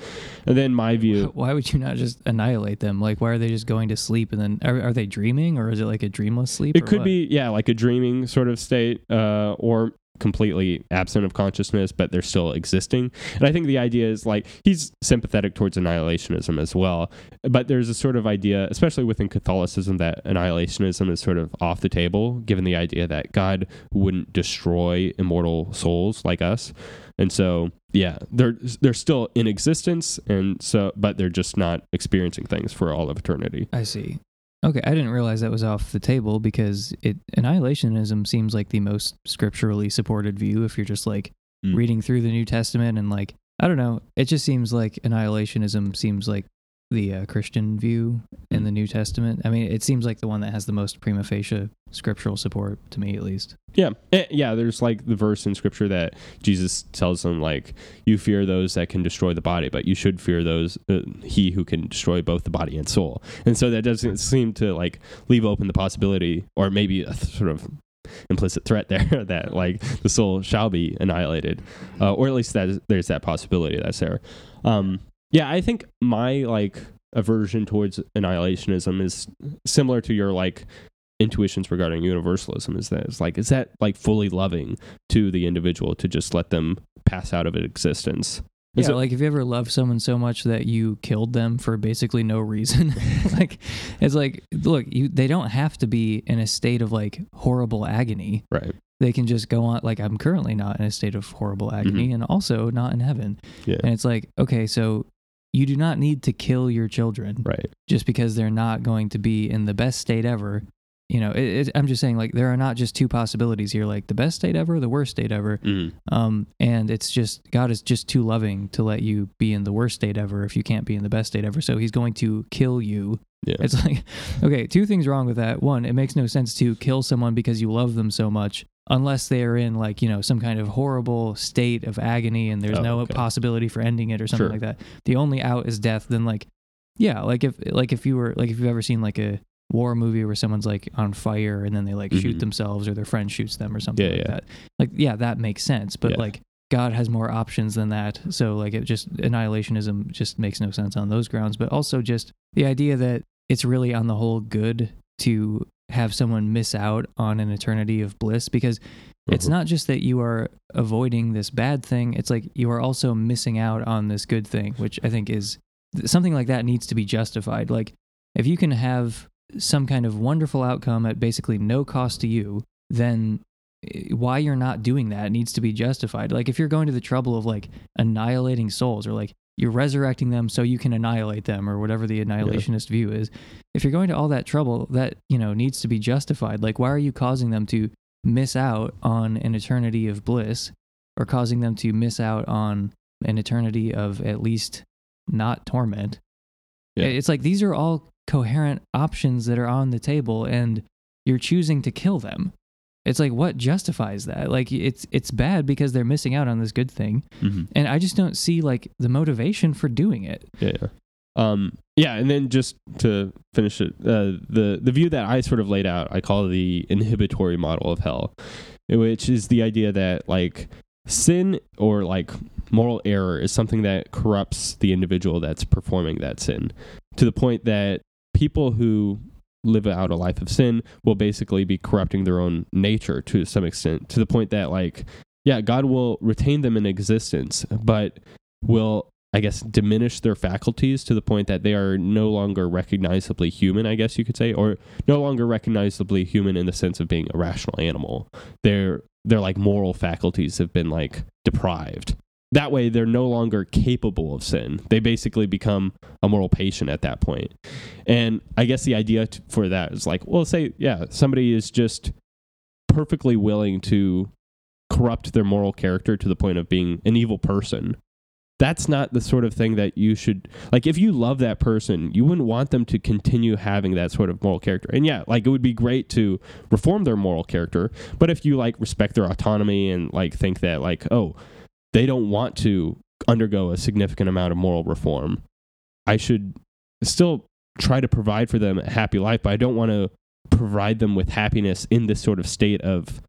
And then my view, Why would you not just annihilate them? Like, why are they just going to sleep and then are, are they dreaming or is it like a dreamless sleep? it could what? be yeah, like a dreaming sort of state, uh, or completely absent of consciousness, but they're still existing. And I think the idea is like he's sympathetic towards annihilationism as well. But there's a sort of idea, especially within Catholicism, that annihilationism is sort of off the table, given the idea that God wouldn't destroy immortal souls like us. And so, yeah, they're they're still in existence, and so, but they're just not experiencing things for all of eternity. I see. Okay, I didn't realize that was off the table because it annihilationism seems like the most scripturally supported view if you're just like Mm. reading through the New Testament and like I don't know, it just seems like annihilationism seems like the uh, Christian view in the New Testament. I mean, it seems like the one that has the most prima facie scriptural support to me at least. Yeah, Eh, yeah. There's like the verse in scripture that Jesus tells them like, "You fear those that can destroy the body, but you should fear those uh, he who can destroy both the body and soul." And so that doesn't seem to like leave open the possibility, or maybe a th- sort of implicit threat there that like the soul shall be annihilated, uh, or at least that is, there's that possibility that's there. Um, yeah, I think my like aversion towards annihilationism is similar to your like intuitions regarding universalism is that it's like is that like fully loving to the individual to just let them pass out of existence yeah, like if you ever love someone so much that you killed them for basically no reason, like it's like, look, you they don't have to be in a state of like horrible agony. Right. They can just go on. Like I'm currently not in a state of horrible agony, Mhm. and also not in heaven. Yeah. And it's like, okay, so you do not need to kill your children Right. just because they're not going to be in the best state ever. You know, it, it, I'm just saying, like, there are not just two possibilities here, like the best state ever, the worst state ever. Mm. Um, and it's just God is just too loving to let you be in the worst state ever if you can't be in the best state ever. So He's going to kill you. Yeah. It's like, okay, two things wrong with that. One, it makes no sense to kill someone because you love them so much, unless they are in like you know some kind of horrible state of agony and there's Oh, no okay. possibility for ending it or something Sure. like that. The only out is death. Then like, yeah, like if like if you were like if you've ever seen like a war movie where someone's like on fire and then they like shoot Mhm. themselves or their friend shoots them or something Yeah, like yeah. that. Like yeah, that makes sense. But Yeah. like God has more options than that. So like it just annihilationism just makes no sense on those grounds. But also just the idea that it's really on the whole good to have someone miss out on an eternity of bliss because it's Mhm. not just that you are avoiding this bad thing, it's like you are also missing out on this good thing, which I think is something like that needs to be justified. Like if you can have some kind of wonderful outcome at basically no cost to you, then eh, why you're not doing that needs to be justified. Like if you're going to the trouble of like annihilating souls or like you're resurrecting them so you can annihilate them or whatever the annihilationist view is. If you're going to all that trouble, that, you know, needs to be justified. Like why are you causing them to miss out on an eternity of bliss or causing them to miss out on an eternity of at least not torment? Yeah. It's like these are all coherent options that are on the table and you're choosing to kill them. It's like what justifies that? Like it's it's bad because they're missing out on this good thing. Mhm. And I just don't see like the motivation for doing it. Yeah, yeah. Um, yeah, and then just to finish it, uh, the the view that I sort of laid out, I call the inhibitory model of hell, which is the idea that like sin or like moral error is something that corrupts the individual that's performing that sin to the point that people who live out a life of sin will basically be corrupting their own nature to some extent to the point that like yeah god will retain them in existence but will i guess diminish their faculties to the point that they are no longer recognizably human i guess you could say or no longer recognizably human in the sense of being a rational animal. Their their like moral faculties have been like deprived that way they're no longer capable of sin. They basically become a moral patient at that point. And i guess the idea t- for that is like well say yeah somebody is just perfectly willing to corrupt their moral character to the point of being an evil person. That's not the sort of thing that you should like if you love that person you wouldn't want them to continue having that sort of moral character. And yeah like it would be great to reform their moral character but if you like respect their autonomy and like think that like oh they don't want to undergo a significant amount of moral reform i should still try to provide for them a happy life but i don't want to provide them with happiness in this sort of state of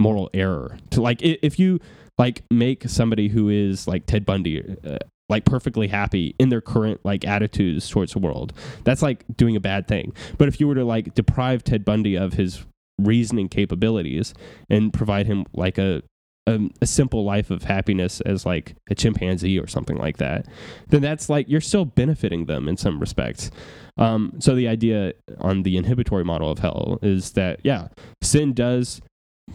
moral error to like if you like make somebody who is like Ted Bundy uh, like perfectly happy in their current like attitudes towards the world. That's like doing a bad thing. But if you were to like deprive Ted Bundy of his reasoning capabilities and provide him like a a, a simple life of happiness as like a chimpanzee or something like that, then that's like you're still benefiting them in some respects. Um, so the idea on the inhibitory model of hell is that yeah, sin does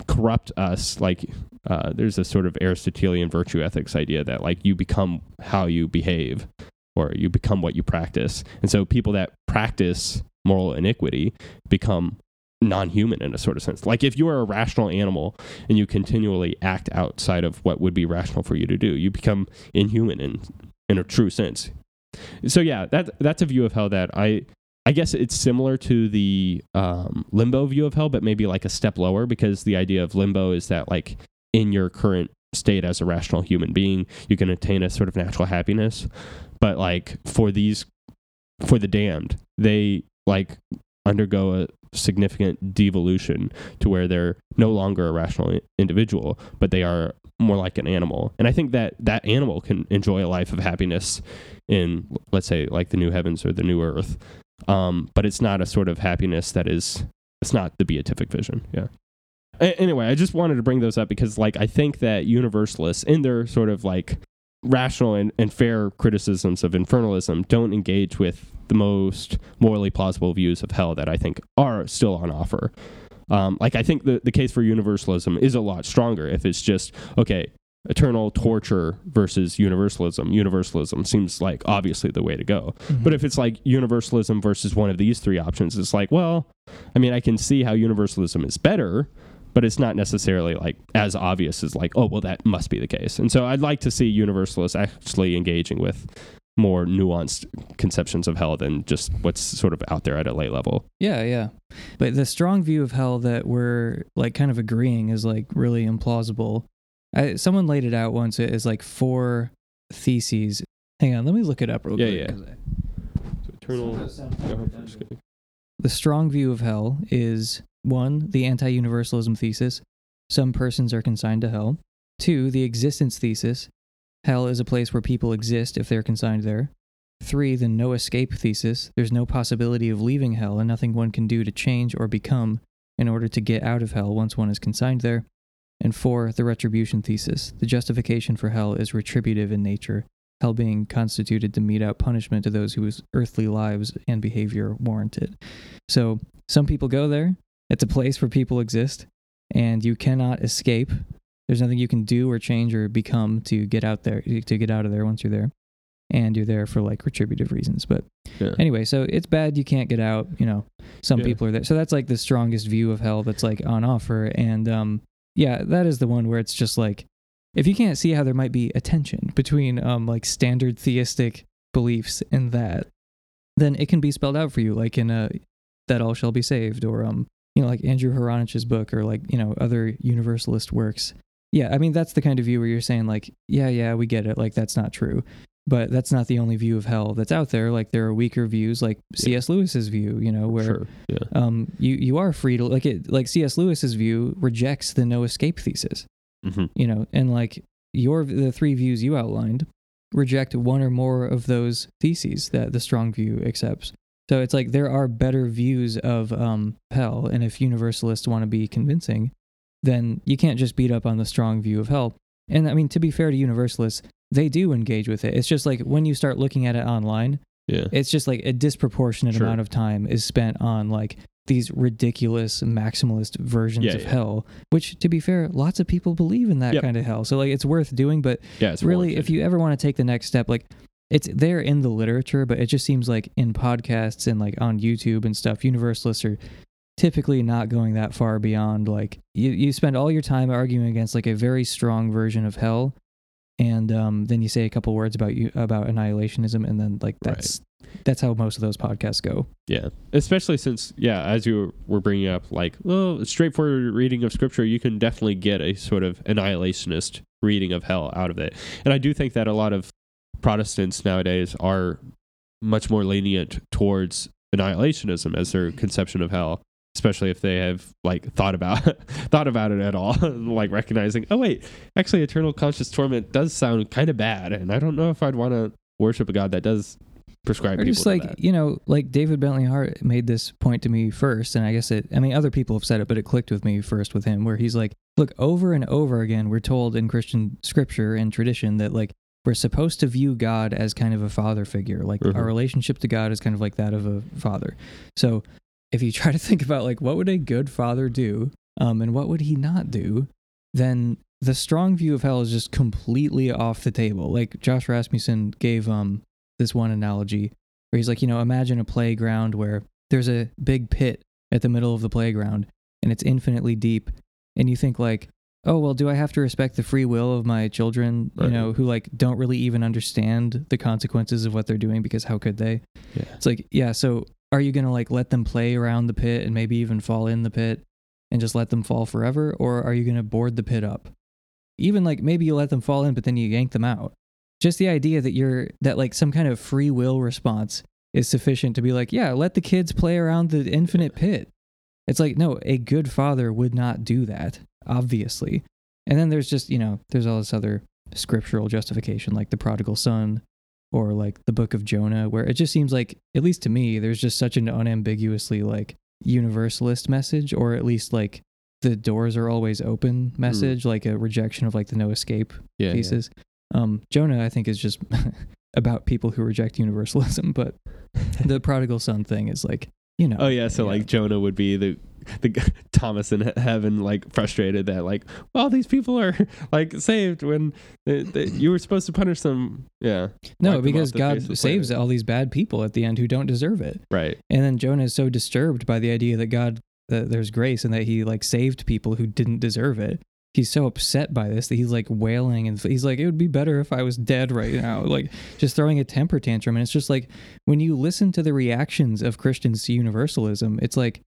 corrupt us like uh, there's a sort of aristotelian virtue ethics idea that like you become how you behave or you become what you practice and so people that practice moral iniquity become non-human in a sort of sense like if you are a rational animal and you continually act outside of what would be rational for you to do you become inhuman in in a true sense so yeah that that's a view of hell that i I guess it's similar to the um, limbo view of hell, but maybe like a step lower because the idea of limbo is that like in your current state as a rational human being, you can attain a sort of natural happiness. But like for these, for the damned, they like undergo a significant devolution to where they're no longer a rational individual, but they are more like an animal. And I think that that animal can enjoy a life of happiness in, let's say, like the new heavens or the new earth um, but it's not a sort of happiness that is it's not the beatific vision. Yeah. A- anyway, I just wanted to bring those up because, like, I think that universalists, in their sort of like rational and, and fair criticisms of infernalism, don't engage with the most morally plausible views of hell that I think are still on offer. Um, like, I think the, the case for universalism is a lot stronger if it's just, okay, eternal torture versus universalism. Universalism seems like obviously the way to go. Mhm. But if it's like universalism versus one of these three options, it's like, well, I mean, I can see how universalism is better, but it's not necessarily like as obvious as like, oh, well, that must be the case. And so I'd like to see universalists actually engaging with more nuanced conceptions of hell than just what's sort of out there at a lay level. Yeah, yeah. But the strong view of hell that we're like kind of agreeing is like really implausible. I, someone laid it out once as like four theses. Hang on, let me look it up real Yeah, quick. yeah. 'cause I- eternal. The strong view of hell is one, the anti universalism thesis. Some persons are consigned to hell. Two, the existence thesis. Hell is a place where people exist if they're consigned there. Three, the no escape thesis. There's no possibility of leaving hell and nothing one can do to change or become in order to get out of hell once one is consigned there. And four, the retribution thesis. The justification for hell is retributive in nature, hell being constituted to mete out punishment to those whose earthly lives and behavior warrant it. So some people go there. It's a place where people exist, and you cannot escape. There's nothing you can do or change or become to get out there to get out of there once you're there, and you're there for like retributive reasons. But Yeah. anyway, so it's bad you can't get out. You know, some Yeah. people are there. So that's like the strongest view of hell that's like on offer, and um, yeah, that is the one where it's just like if you can't see how there might be a tension between um like standard theistic beliefs and that, then it can be spelled out for you, like in a that all shall be saved, or um you know like Andrew Hronich's book, or like you know other universalist works. Yeah, I mean that's the kind of view where you're saying like, yeah, yeah, we get it, like that's not true, but that's not the only view of hell that's out there. Like there are weaker views, like C.S. Lewis's view, you know, where Sure. Yeah. um you you are free to like it like C.S. Lewis's view rejects the no escape thesis hmm you know and like your the three views you outlined reject one or more of those theses that the strong view accepts so it's like there are better views of um hell and if universalists want to be convincing then you can't just beat up on the strong view of hell and i mean to be fair to universalists they do engage with it it's just like when you start looking at it online Yeah. it's just like a disproportionate Sure. amount of time is spent on like these ridiculous maximalist versions Yeah, of yeah. hell which to be fair lots of people believe in that Yep. kind of hell so like it's worth doing but Yeah. It's really warranted. if you ever want to take the next step like it's there in the literature but it just seems like in podcasts and like on youtube and stuff universalists are typically not going that far beyond like you, you spend all your time arguing against like a very strong version of hell and um, then you say a couple words about you about annihilationism and then like Right. That's how most of those podcasts go. Yeah, especially since yeah, as you were bringing up, like well, straightforward reading of scripture, you can definitely get a sort of annihilationist reading of hell out of it, and I do think that a lot of Protestants nowadays are much more lenient towards annihilationism as their conception of hell, especially if they have like thought about thought about it at all, like recognizing, oh wait, actually, eternal conscious torment does sound kind of bad, and I don't know if I'd want to worship a god that does prescribe or just like you know like david bentley hart made this point to me first and i guess it i mean other people have said it but it clicked with me first with him where he's like look over and over again we're told in christian scripture and tradition that like we're supposed to view god as kind of a father figure like Mhm. our relationship to god is kind of like that of a father. So if you try to think about like what would a good father do um and what would he not do then the strong view of hell is just completely off the table. Like josh rasmussen gave um this one analogy where he's like, you know, imagine a playground where there's a big pit at the middle of the playground and it's infinitely deep. And you think, like, oh, well, do I have to respect the free will of my children, you know, who like don't really even understand the consequences of what they're doing because how could they? Yeah. It's like, yeah, so are you going to like let them play around the pit and maybe even fall in the pit and just let them fall forever? Or are you going to board the pit up? Even like maybe you let them fall in, but then you yank them out just the idea that you're that like some kind of free will response is sufficient to be like yeah let the kids play around the infinite pit it's like no a good father would not do that obviously and then there's just you know there's all this other scriptural justification like the prodigal son or like the book of jonah where it just seems like at least to me there's just such an unambiguously like universalist message, or at least like the doors are always open Mm. message, like a rejection of like the no escape Yeah, yeah. Um, Jonah, I think, is just about people who reject universalism, but the prodigal son thing is like, you know. Oh yeah, so like Jonah would be the the Thomas in heaven, like frustrated that like, well, these people are like saved when they, they, you were supposed to punish them. Yeah, no, because off the face of God saves all these bad people at the end who don't deserve it. right. And then Jonah is so disturbed by the idea that God, that there's grace and that he like saved people who didn't deserve it. He's so upset by this that he's like wailing and he's like, it would be better if I was dead right now. Like just throwing a temper tantrum. And it's just like when you listen to the reactions of Christians to universalism, it's like,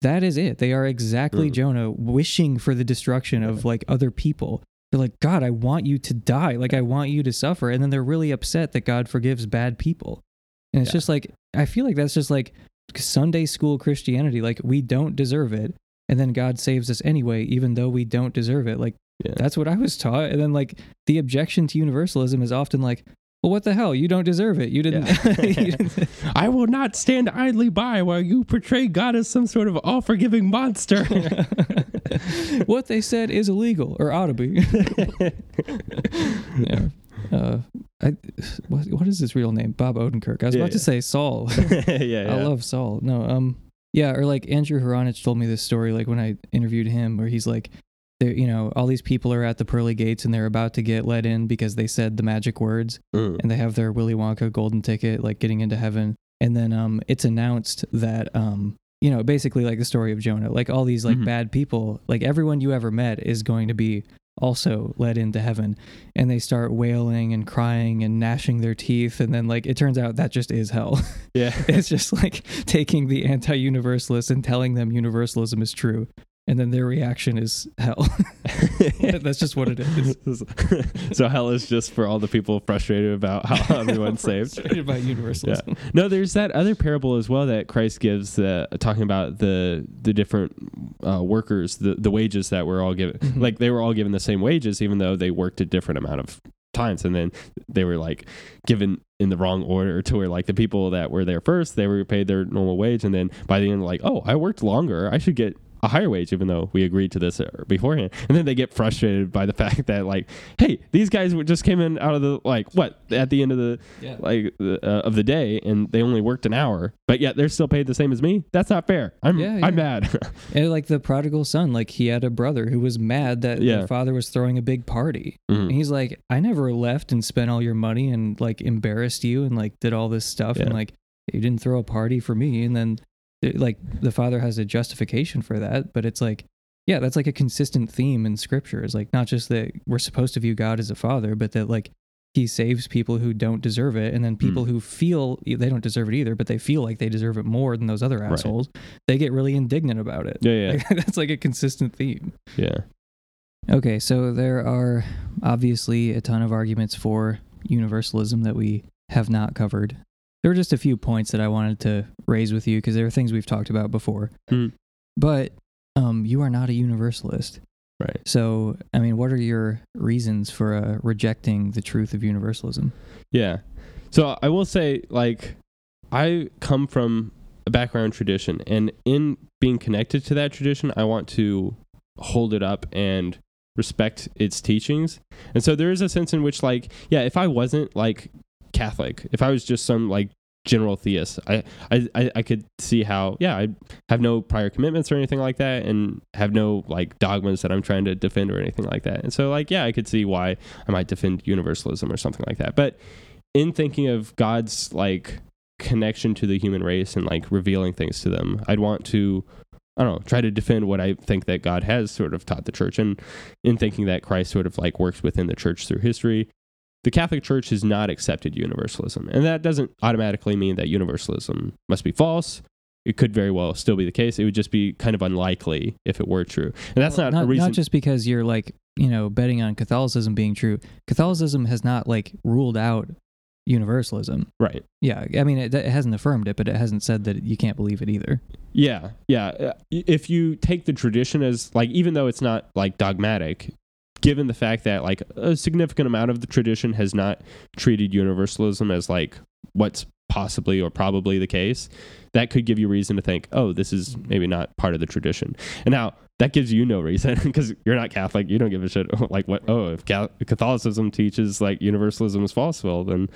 that is it. They are exactly Mm. Jonah wishing for the destruction of like other people. They're like, God, I want you to die. Like, I want you to suffer. And then they're really upset that God forgives bad people. And it's Yeah. just like, I feel like that's just like Sunday school Christianity. Like, we don't deserve it. And then God saves us anyway, even though we don't deserve it. Like, Yeah. that's what I was taught. And then, like, the objection to universalism is often like, well, what the hell? You don't deserve it. You didn't. you didn't- I will not stand idly by while you portray God as some sort of all forgiving monster. what they said is illegal or ought to be. yeah. Uh, I, what, what is his real name? Bob Odenkirk. I was Yeah, about to say Saul. yeah, yeah. I love Saul. No, um, yeah, or like Andrew Hronich told me this story, like when I interviewed him, where he's like, there, you know, all these people are at the pearly gates and they're about to get let in because they said the magic words Mm. and they have their Willy Wonka golden ticket, like getting into heaven. And then um, it's announced that um, you know, basically like the story of Jonah, like all these like Mhm. bad people, like everyone you ever met is going to be also led into heaven. And they start wailing and crying and gnashing their teeth. And then like it turns out that just is hell. Yeah. it's just like taking the anti-universalists and telling them universalism is true and then their reaction is hell that's just what it is so hell is just for all the people frustrated about how everyone's saved. Frustrated by universalism No, there's that other parable as well that Christ gives, uh, talking about the the different uh, workers, the the wages that were all given. Mhm. Like they were all given the same wages, even though they worked a different amount of times, and then they were like given in the wrong order to where like the people that were there first, they were paid their normal wage, and then by the end, like, oh, I worked longer, I should get a higher wage even though we agreed to this uh, beforehand and then they get frustrated by the fact that like hey these guys just came in out of the like what at the end of the yeah like uh, of the day and they only worked an hour but yet they're still paid the same as me that's not fair i'm Yeah, i'm mad And like the prodigal son, like he had a brother who was mad that Yeah. their father was throwing a big party. And Mhm. he's like, I never left and spent all your money and like embarrassed you and like did all this stuff and like you didn't throw a party for me. And then it- like the father has a justification for that, but it's like, yeah, that's like a consistent theme in scripture. It's like not just that we're supposed to view God as a father, but that like he saves people who don't deserve it. And then hmm. people who feel they don't deserve it either, but they feel like they deserve it more than those other Right. assholes, they get really indignant about it. yeah yeah Like, that's like a consistent theme. yeah Okay, so there are obviously a ton of arguments for universalism that we have not covered. There are just a few points that I wanted to raise with you because there are things we've talked about before. Hmm. But um, you are not a universalist. right So, I mean, what are your reasons for uh, rejecting the truth of universalism? yeah so i will say like i come from a background tradition and in being connected to that tradition i want to hold it up and respect its teachings and so there is a sense in which like yeah if i wasn't like catholic. If i was just some like general theist i i i, could see how yeah i have no prior commitments or anything like that and have no like dogmas that i'm trying to defend or anything like that. And so like yeah i could see why i might defend universalism or something like that. But in thinking of god's like connection to the human race and like revealing things to them i'd want to I don't know, try to defend what I think that God has sort of taught the church. And in thinking that Christ sort of like works within the church through history, the Catholic Church has not accepted universalism. And that doesn't automatically mean that universalism must be false. It could very well still be the case. It would just be kind of unlikely if it were true. And that's Well, not, a reason. Not just because you're like, you know, betting on Catholicism being true. Catholicism has not like ruled out universalism. right. Yeah, I mean, it, it hasn't affirmed it, but it hasn't said that you can't believe it either. Yeah. Yeah. Uh, If you take the tradition as like, even though it's not like dogmatic, given the fact that like a significant amount of the tradition has not treated universalism as like what's possibly or probably the case, that could give you reason to think, oh, this is maybe not part of the tradition. And now that gives you no reason because you're not Catholic. You don't give a shit. Like what? Oh, if Catholicism teaches like universalism is false, well then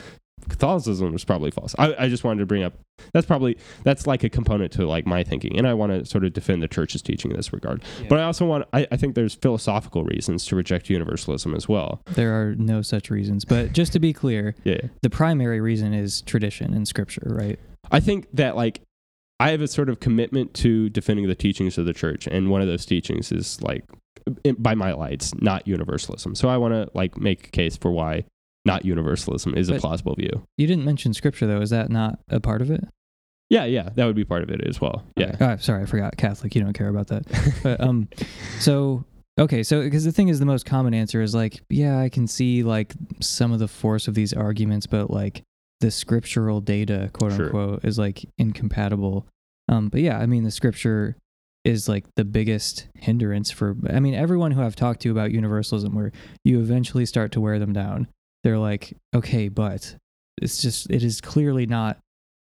Catholicism is probably false. I, I just wanted to bring up that's probably that's like a component to like my thinking, and I want to sort of defend the church's teaching in this regard. Yeah. But I also want I, I think there's philosophical reasons to reject universalism as well. There are no such reasons, but just to be clear, yeah, the primary reason is tradition and scripture, right? I think that like I have a sort of commitment to defending the teachings of the church, and one of those teachings is like by my lights, not universalism. So I want to like make a case for why not universalism is but a plausible view. You didn't mention scripture though. Is that not a part of it? Yeah, yeah, that would be part of it as well. Yeah. Okay. Oh, sorry, I forgot. Catholic, you don't care about that. but um, so okay, so because the thing is, the most common answer is like, yeah, I can see like some of the force of these arguments, but like the scriptural data, quote sure. unquote, is like incompatible. Um, but yeah, I mean, the scripture is like the biggest hindrance for. I mean, everyone who I've talked to about universalism, where you eventually start to wear them down they're like, okay, but it's just, it is clearly not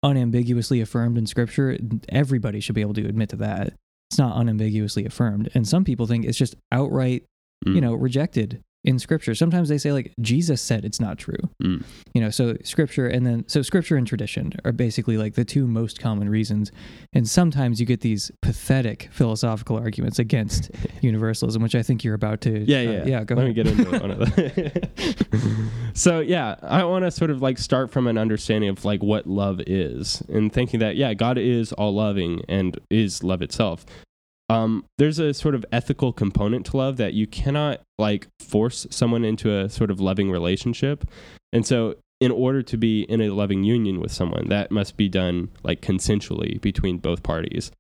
unambiguously affirmed in scripture. Everybody should be able to admit to that. It's not unambiguously affirmed. And some people think it's just outright, mm. you know, rejected in scripture. Sometimes they say like Jesus said it's not true. Mm. You know, so scripture and then so scripture and tradition are basically like the two most common reasons. And sometimes you get these pathetic philosophical arguments against universalism, which I think you're about to Yeah, yeah. Uh, yeah, go Let ahead. me get into one of them. so, yeah, I want to sort of like start from an understanding of like what love is and thinking that yeah, God is all loving and is love itself um, there's a sort of ethical component to love that you cannot like force someone into a sort of loving relationship. And so in order to be in a loving union with someone, that must be done like consensually between both parties.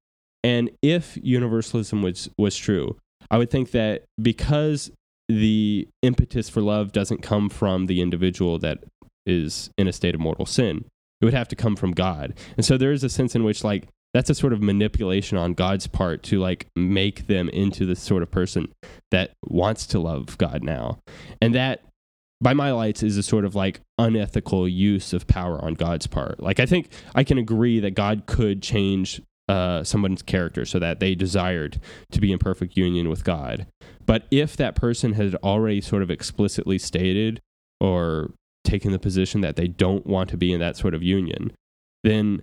And if universalism was was true, I would think that because the impetus for love doesn't come from the individual that is in a state of mortal sin, it would have to come from God. And so there is a sense in which like that's a sort of manipulation on God's part to like make them into the sort of person that wants to love God now. And that by my lights is a sort of like unethical use of power on God's part. Like I think I can agree that God could change uh, someone's character so that they desired to be in perfect union with God. But if that person had already sort of explicitly stated or taken the position that they don't want to be in that sort of union, then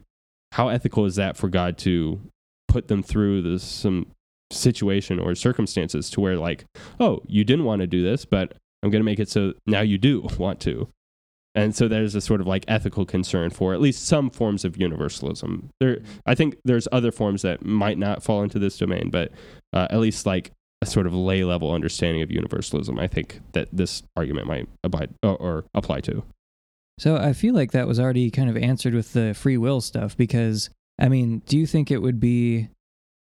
how ethical is that for God to put them through this some situation or circumstances to where like, oh, you didn't want to do this, but I'm going to make it so now you do want to. And so there's a sort of like ethical concern for at least some forms of universalism. There, I think there's other forms that might not fall into this domain, but uh, at least like a sort of lay level understanding of universalism, I think that this argument might abide or, or apply to. So I feel like that was already kind of answered with the free will stuff because I mean, do you think it would be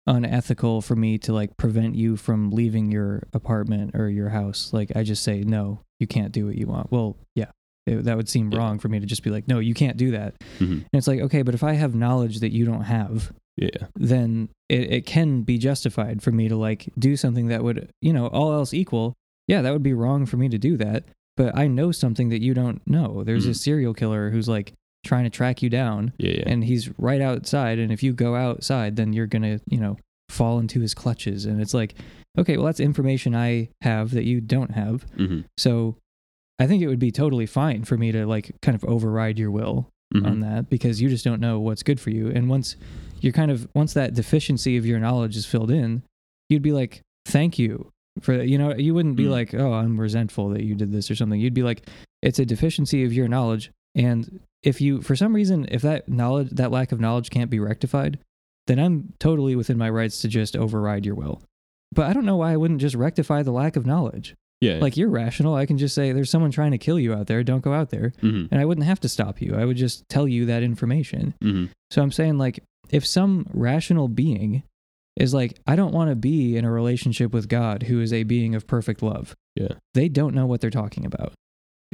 unethical for me to like prevent you from leaving your apartment or your house? Like I just say no, you can't do what you want. Well, yeah. It, that would seem yeah. wrong for me to just be like, no, you can't do that. Mm-hmm. And it's like, okay, but if I have knowledge that you don't have, yeah, then it, it can be justified for me to like do something that would, you know, all else equal. Yeah, that would be wrong for me to do that but I know something that you don't know. There's mm. a serial killer who's like trying to track you down. Yeah, yeah. And he's right outside. And if you go outside, then you're going to, you know, fall into his clutches. And it's like, okay, well, that's information I have that you don't have. Mm-hmm. So I think it would be totally fine for me to like kind of override your will mm-hmm. on that because you just don't know what's good for you. And once you're kind of, once that deficiency of your knowledge is filled in, you'd be like, thank you for you know you wouldn't be mm. like oh i'm resentful that you did this or something. You'd be like it's a deficiency of your knowledge and if you for some reason if that knowledge that lack of knowledge can't be rectified then i'm totally within my rights to just override your will. But i don't know why i wouldn't just rectify the lack of knowledge. Yeah. Like you're rational. I can just say there's someone trying to kill you out there. Don't go out there mm-hmm. and i wouldn't have to stop you. I would just tell you that information. Mm-hmm. so i'm saying like if some rational being is like I don't want to be in a relationship with God who is a being of perfect love. Yeah. They don't know what they're talking about.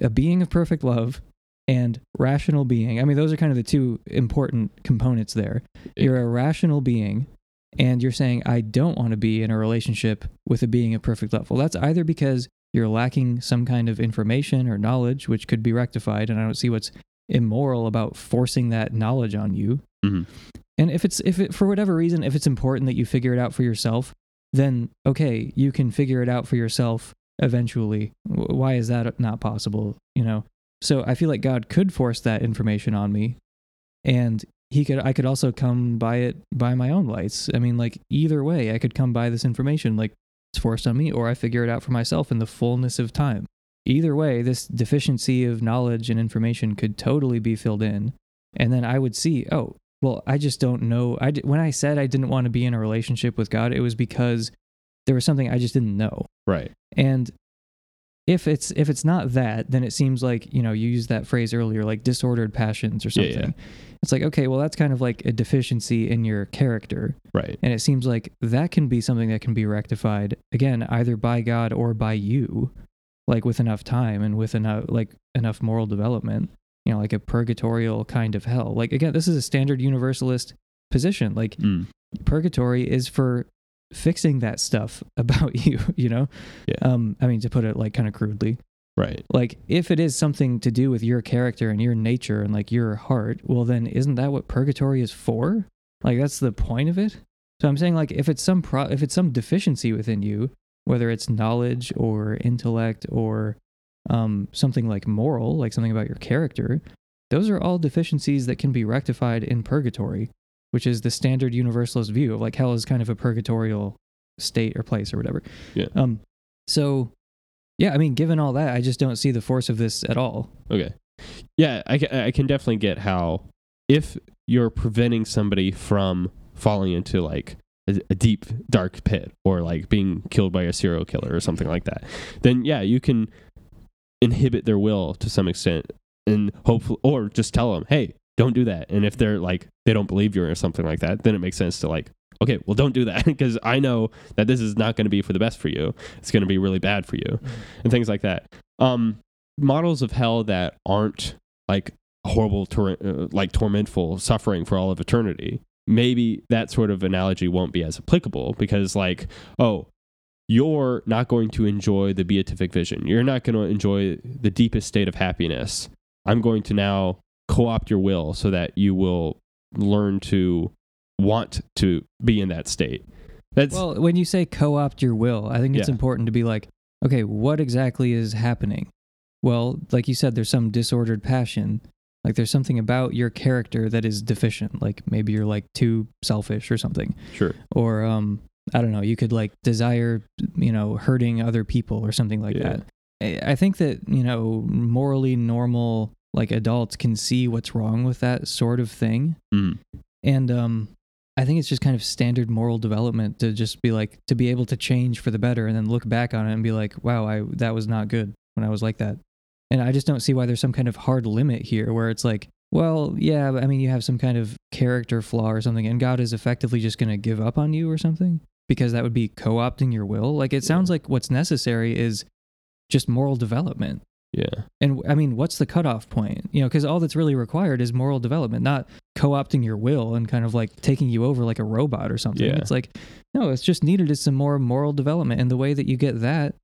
A being of perfect love and rational being. I mean, those are kind of the two important components there. Yeah. You're a rational being and you're saying I don't want to be in a relationship with a being of perfect love. Well, that's either because you're lacking some kind of information or knowledge which could be rectified and I don't see what's immoral about forcing that knowledge on you. Mhm. And if it's if it for whatever reason if it's important that you figure it out for yourself, then okay, you can figure it out for yourself eventually. Why is that not possible, you know? So I feel like God could force that information on me and he could I could also come by it by my own lights. I mean like either way I could come by this information like it's forced on me or I figure it out for myself in the fullness of time. Either way, this deficiency of knowledge and information could totally be filled in. And then I would see, oh, well, I just don't know. I when I said I didn't want to be in a relationship with God, it was because there was something I just didn't know. Right. And if it's if it's not that, then it seems like you know you used that phrase earlier, like disordered passions or Yeah, something. yeah. It's like okay, well that's kind of like a deficiency in your character, Right. and it seems like that can be something that can be rectified again either by God or by you, like with enough time and with enough like enough moral development. You know, like a purgatorial kind of hell. Like again, this is a standard universalist position. Like Mm. purgatory is for fixing that stuff about you you know Yeah. um i mean to put it like kind of crudely Right. like if it is something to do with your character and your nature and like your heart well then isn't that what purgatory is for like that's the point of it so i'm saying like if it's some pro if it's some deficiency within you whether it's knowledge or intellect or um something like moral like something about your character those are all deficiencies that can be rectified in purgatory which is the standard universalist view of like hell is kind of a purgatorial state or place or whatever. Yeah. Um. So, yeah, I mean, given all that, I just don't see the force of this at all. Okay. Yeah, I, I can definitely get how if you're preventing somebody from falling into like a, a deep dark pit or like being killed by a serial killer or something like that, then yeah, you can inhibit their will to some extent and hopefully or just tell them, "Hey, don't do that." And if they're like they don't believe you or something like that, then it makes sense to like Okay, well, don't do that because I know that this is not going to be for the best for you. It's going to be really bad for you, and things like that. Um, models of hell that aren't like horrible, tor- uh, like tormentful suffering for all of eternity. Maybe that sort of analogy won't be as applicable because, like, oh, you're not going to enjoy the beatific vision. You're not going to enjoy the deepest state of happiness. I'm going to now co opt your will so that you will learn to want to be in that state. That's Well, when you say co-opt your will, I think it's Yeah. important to be like, okay, what exactly is happening? Well, like you said, there's some disordered passion. Like there's something about your character that is deficient. Like maybe you're like too selfish or something. sure. Or um I don't know, you could like desire, you know, hurting other people or something like Yeah. that. I think that, you know, morally normal like adults can see what's wrong with that sort of thing. Mm. And um I think it's just kind of standard moral development to just be like to be able to change for the better and then look back on it and be like, wow, I that was not good when I was like that. And I just don't see why there's some kind of hard limit here where it's like, well, yeah, I mean you have some kind of character flaw or something and God is effectively just going to give up on you or something because that would be co-opting your will. Like it sounds like what's necessary is just moral development. Yeah. And I mean, what's the cutoff point? You know, because all that's really required is moral development, not co-opting your will and kind of like taking you over like a robot or something. Yeah. It's like, no, it's just needed is some more moral development. And the way that you get that,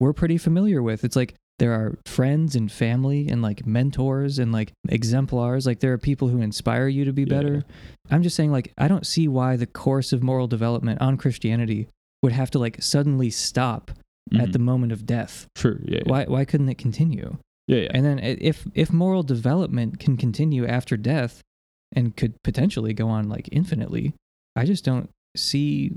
we're pretty familiar with. It's like there are friends and family and like mentors and like exemplars. Like there are people who inspire you to be Yeah. better. I'm just saying, like, I don't see why the course of moral development on Christianity would have to like suddenly stop at Mhm. the moment of death. true Yeah. Yeah. Why, why couldn't it continue? Yeah. yeah. And then if if moral development can continue after death and could potentially go on like infinitely, I just don't see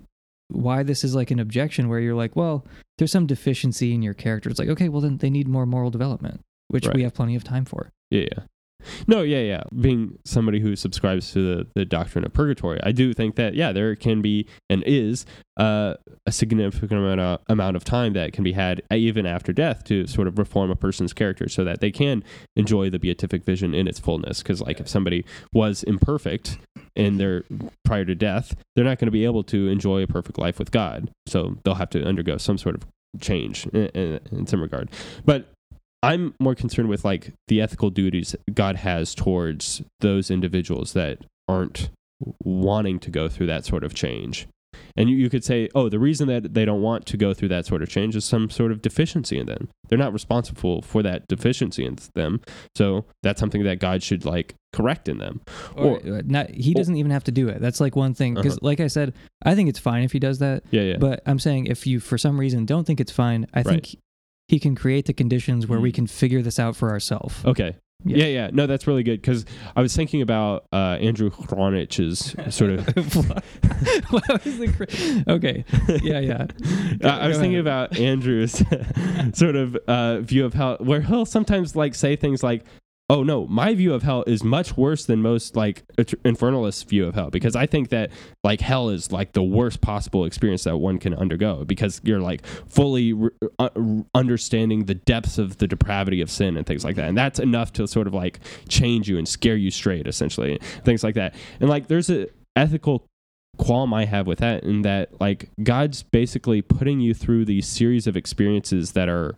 why this is like an objection where you're like, well, there's some deficiency in your character. It's like, okay, well then they need more moral development, which Right. we have plenty of time for. Yeah, yeah. No, yeah, yeah. Being somebody who subscribes to the, the doctrine of purgatory, I do think that, yeah, there can be and is uh, a significant amount of, amount of time that can be had uh, even after death to sort of reform a person's character so that they can enjoy the beatific vision in its fullness. Because, like, if somebody was imperfect in their prior to death, they're not going to be able to enjoy a perfect life with God. So they'll have to undergo some sort of change in, in, in some regard. But I'm more concerned with like the ethical duties God has towards those individuals that aren't wanting to go through that sort of change. And you, you could say, oh, the reason that they don't want to go through that sort of change is some sort of deficiency in them. They're not responsible for that deficiency in them. So that's something that God should like correct in them. Or, uh, not, he doesn't even have to do it. That's like one thing. Because, Uh-huh. like I said, I think it's fine if he does that. Yeah, yeah. But I'm saying if you, for some reason, don't think it's fine, I Right. think he can create the conditions where we Mm. can figure this out for ourselves. Okay. Yeah. Yeah. yeah, No, that's really good because I was thinking about uh, Andrew Hronich's sort of. what was the cra- okay. Yeah, yeah. Uh, I was Go thinking ahead. about Andrew's sort of uh, view of how, where he'll sometimes like say things like, "Oh no, my view of hell is much worse than most like infernalists' view of hell because I think that like hell is like the worst possible experience that one can undergo because you're like fully re- uh, understanding the depths of the depravity of sin and things like that, and that's enough to sort of like change you and scare you straight, essentially, things like that. And like there's a ethical qualm I have with that in that like God's basically putting you through these series of experiences that are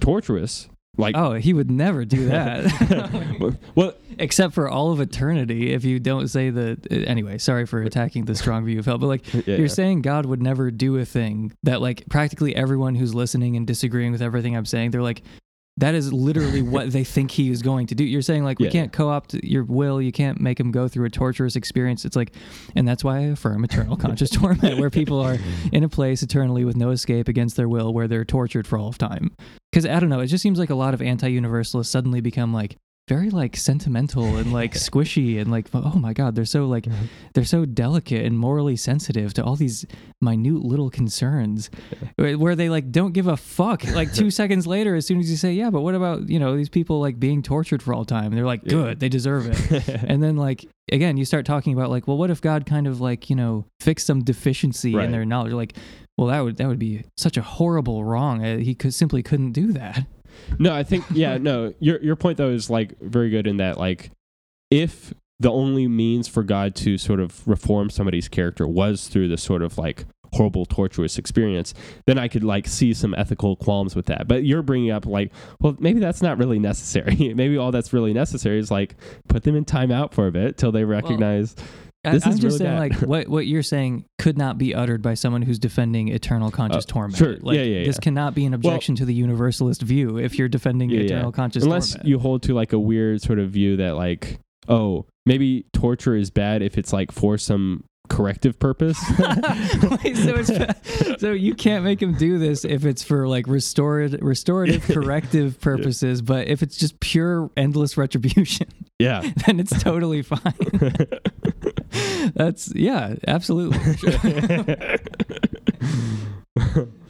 torturous. Like Oh, he would never do that. well Except for all of eternity, if you don't say that. Anyway, sorry for attacking the strong view of hell, but like yeah, you're yeah. saying God would never do a thing that like practically everyone who's listening and disagreeing with everything I'm saying, they're like, that is literally what they think he is going to do. You're saying like we can't co-opt your will, you can't make him go through a torturous experience. It's like, and that's why I affirm eternal conscious torment, where people are mm-hmm. in a place eternally with no escape against their will, where they're tortured for all of time. Because I don't know, it just seems like a lot of anti-universalists suddenly become like very like sentimental and like squishy and like oh my god they're so like they're so delicate and morally sensitive to all these minute little concerns where they like don't give a fuck. Like two seconds later as soon as you say yeah but what about you know these people like being tortured for all time? They're like Yeah. good they deserve it. And then like again you start talking about like well what if god kind of like you know fixed some deficiency Right. in their knowledge? Like well that would that would be such a horrible wrong. Uh, he could simply couldn't do that No, I think yeah, no. Your your point though is like very good in that like if the only means for God to sort of reform somebody's character was through this sort of like horrible torturous experience then i could like see some ethical qualms with that but you're bringing up like well maybe that's not really necessary maybe all that's really necessary is like put them in timeout for a bit till they recognize I- This I'm is just really saying, bad. like what what you're saying could not be uttered by someone who's defending eternal conscious Uh, torment. sure. Like, Yeah, yeah, This yeah. cannot be an objection to the universalist view if you're defending Yeah, yeah. eternal conscious unless torment. you hold to like a weird sort of view that like oh maybe torture is bad if it's like for some corrective purpose Wait, so so you can't make him do this if it's for like restorative, restorative, corrective purposes, but if it's just pure endless retribution, yeah then it's totally fine. That's yeah, absolutely.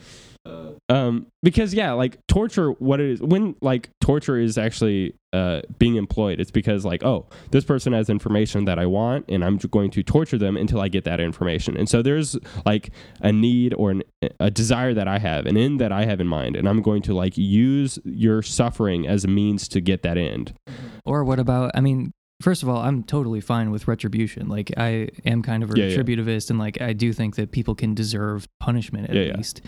um because yeah like torture what it is when like torture is actually uh being employed it's because like oh this person has information that i want and i'm going to torture them until i get that information and so there's like a need or an, a desire that i have an end that i have in mind and i'm going to like use your suffering as a means to get that end Or what about? I mean, first of all, I'm totally fine with retribution. Like I am kind of a Yeah, yeah. retributivist, and like I do think that people can deserve punishment at Yeah, yeah. least.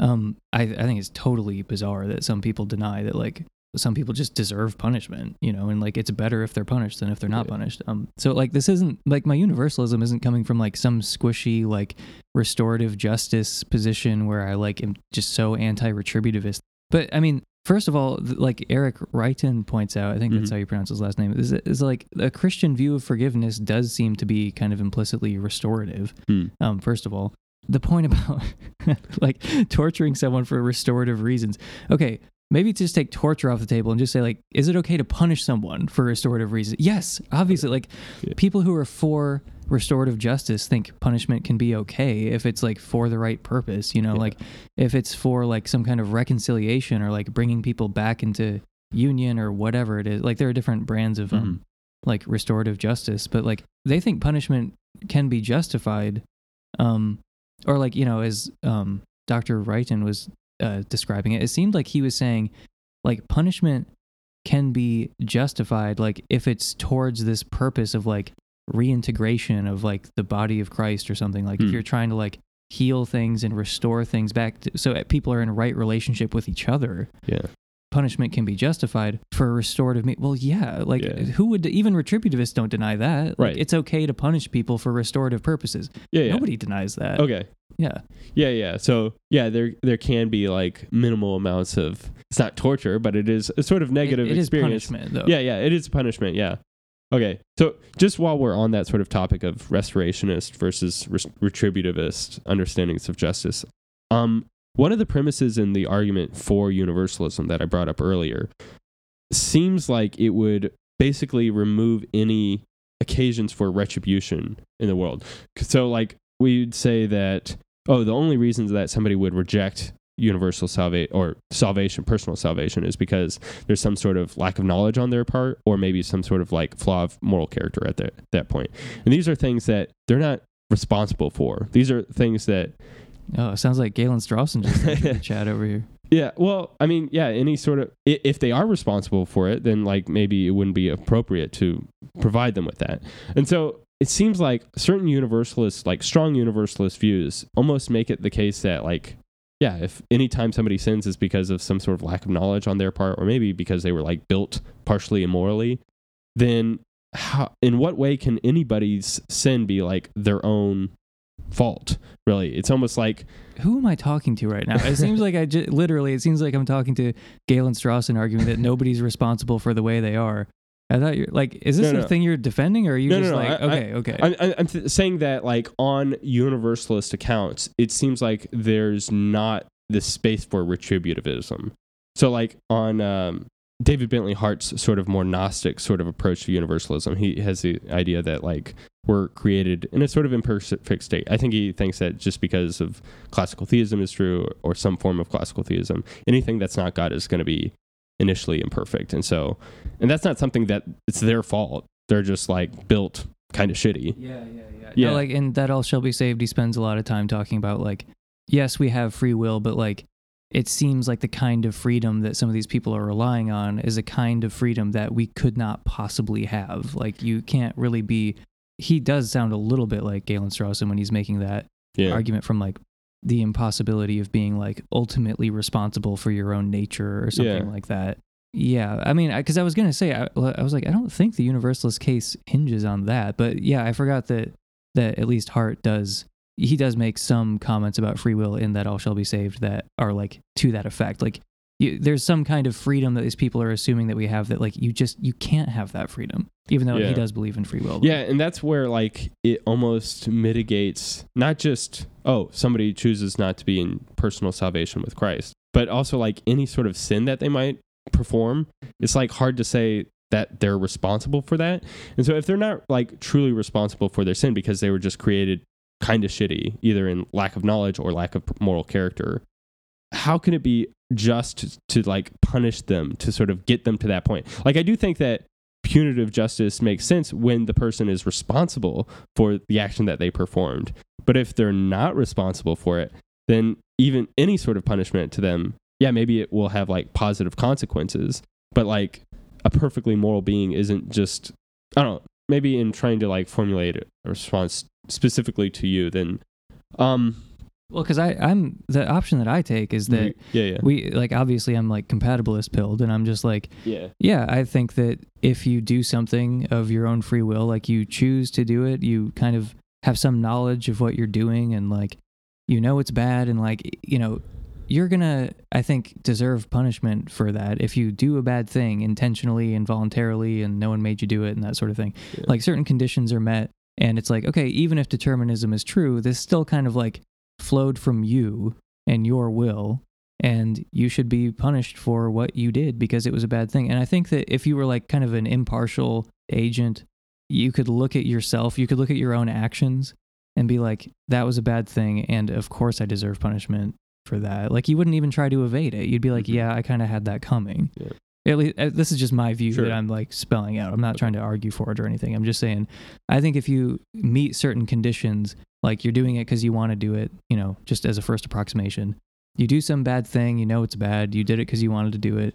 Um, I I think it's totally bizarre that some people deny that like some people just deserve punishment, you know, and like it's better if they're punished than if they're not Yeah. punished. Um, so like this isn't like my universalism isn't coming from like some squishy like restorative justice position where I like am just so anti-retributivist. But I mean, first of all, like Eric Reitan points out, I think that's Mhm. how you pronounce his last name. Is is like a Christian view of forgiveness does seem to be kind of implicitly restorative. Hmm. Um, first of all, the point about like torturing someone for restorative reasons. Okay, maybe just take torture off the table and just say like, is it okay to punish someone for restorative reasons? Yes, obviously. Like Yeah. people who are for restorative justice think punishment can be okay if it's like for the right purpose. You know, Yeah. like if it's for like some kind of reconciliation or like bringing people back into union or whatever it is. Like there are different brands of um, Mhm. like restorative justice, but like they think punishment can be justified, um, or like you know, as um, Dr. Reitan was uh, describing it, it seemed like he was saying like punishment can be justified, like if it's towards this purpose of like reintegration of like the body of Christ or something. Like if Hmm. you're trying to like heal things and restore things back to, so people are in right relationship with each other yeah punishment can be justified for restorative. Me- well, yeah, like Yeah. who would even retributivists don't deny that. Like, Right. it's okay to punish people for restorative purposes. Yeah, yeah. Nobody denies that. Okay. Yeah. Yeah, yeah. So yeah, there there can be like minimal amounts of it's not torture, but it is a sort of negative It- it is experience. punishment though. Yeah, yeah, it is punishment. Yeah. Okay. So just while we're on that sort of topic of restorationist versus retributivist understandings of justice, um, one of the premises in the argument for universalism that I brought up earlier seems like it would basically remove any occasions for retribution in the world. So, like, we'd say that, oh, the only reasons that somebody would reject universal salvation or salvation, personal salvation, is because there's some sort of lack of knowledge on their part, or maybe some sort of like flaw of moral character at that, that point. And these are things that they're not responsible for. These are things that Oh, it sounds like Galen Strawson just entered the chat over here. Yeah, well, I mean, yeah, any sort of if they are responsible for it, then like maybe it wouldn't be appropriate to provide them with that. And so it seems like certain universalists, like strong universalist views, almost make it the case that like yeah, if anytime somebody sins is because of some sort of lack of knowledge on their part or maybe because they were like built partially immorally, then how in what way can anybody's sin be like their own fault? Really? It's almost like Who am I talking to right now? It seems like I ju- literally. It seems like I'm talking to Galen Strawson, arguing that nobody's responsible for the way they are. I thought you're like, is this No, the no. thing you're defending, or are you No, just like, I- okay, okay, I, I, I'm th- saying that, like, on universalist accounts, it seems like there's not the space for retributivism. So, like, on um, David Bentley Hart's sort of more Gnostic sort of approach to universalism, he has the idea that, like, we're created in a sort of imperfect state. I think he thinks that just because of classical theism is true or some form of classical theism, anything that's not God is going to be initially imperfect. And so, and that's not something that it's their fault. They're just like built kind of shitty. yeah, yeah, yeah. Yeah. No, like, and that all shall be saved. He spends a lot of time talking about like, yes, we have free will, but like, it seems like the kind of freedom that some of these people are relying on is a kind of freedom that we could not possibly have. Like, you can't really be. He does sound a little bit like Galen Strawson when he's making that Yeah. argument from like the impossibility of being like ultimately responsible for your own nature or something Yeah. like that. Yeah, I mean, because I, was gonna say, I, I was like, I don't think the universalist case hinges on that, but yeah, I forgot that that at least Hart does. He does make some comments about free will in that all shall be saved that are like to that effect. Like, you, there's some kind of freedom that these people are assuming that we have that like you just you can't have that freedom, even though Yeah. he does believe in free will. Yeah, and that's where like it almost mitigates not just oh somebody chooses not to be in personal salvation with Christ, but also like any sort of sin that they might perform. It's like hard to say that they're responsible for that. And so if they're not like truly responsible for their sin because they were just created kind of shitty, either in lack of knowledge or lack of moral character, how can it be just to, like punish them to sort of get them to that point? Like I do think that punitive justice makes sense when the person is responsible for the action that they performed. But if they're not responsible for it, then even any sort of punishment to them, yeah, maybe it will have like positive consequences. But like a perfectly moral being isn't just, I don't know, maybe in trying to like formulate a response specifically to you, then, um, Well, because I I'm the option that I take is that yeah, yeah, we like obviously I'm like compatibilist pilled, and I'm just like yeah, yeah, I think that if you do something of your own free will, like you choose to do it, you kind of have some knowledge of what you're doing and like you know it's bad and like you know you're gonna I think deserve punishment for that if you do a bad thing intentionally and voluntarily and no one made you do it and that sort of thing. Yeah. Like certain conditions are met and it's like okay, even if determinism is true, this still kind of like flowed from you and your will and you should be punished for what you did because it was a bad thing. And I think that if you were like kind of an impartial agent, you could look at yourself, you could look at your own actions and be like, that was a bad thing. And of course, I deserve punishment for that. Like, you wouldn't even try to evade it. You'd be like, Mhm. yeah, I kind of had that coming. Yeah. At least, uh, this is just my view Sure. that I'm like spelling out. I'm not trying to argue for it or anything. I'm just saying, I think if you meet certain conditions, like you're doing it because you want to do it, you know, just as a first approximation, you do some bad thing, you know it's bad, you did it because you wanted to do it.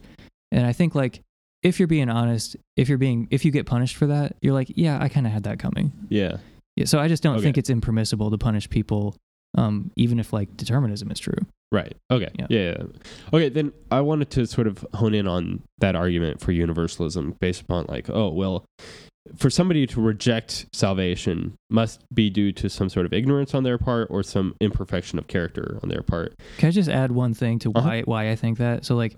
And I think like if you're being honest, if you're being if you get punished for that, you're like, yeah, I kind of had that coming. yeah. Yeah, so I just don't Okay. think it's impermissible to punish people um, even if like determinism is true. Right. Okay. Yeah. Yeah. yeah. Okay. Then I wanted to sort of hone in on that argument for universalism based upon like, oh, well, for somebody to reject salvation must be due to some sort of ignorance on their part or some imperfection of character on their part. Can I just add one thing to Uh-huh. why why I think that? So like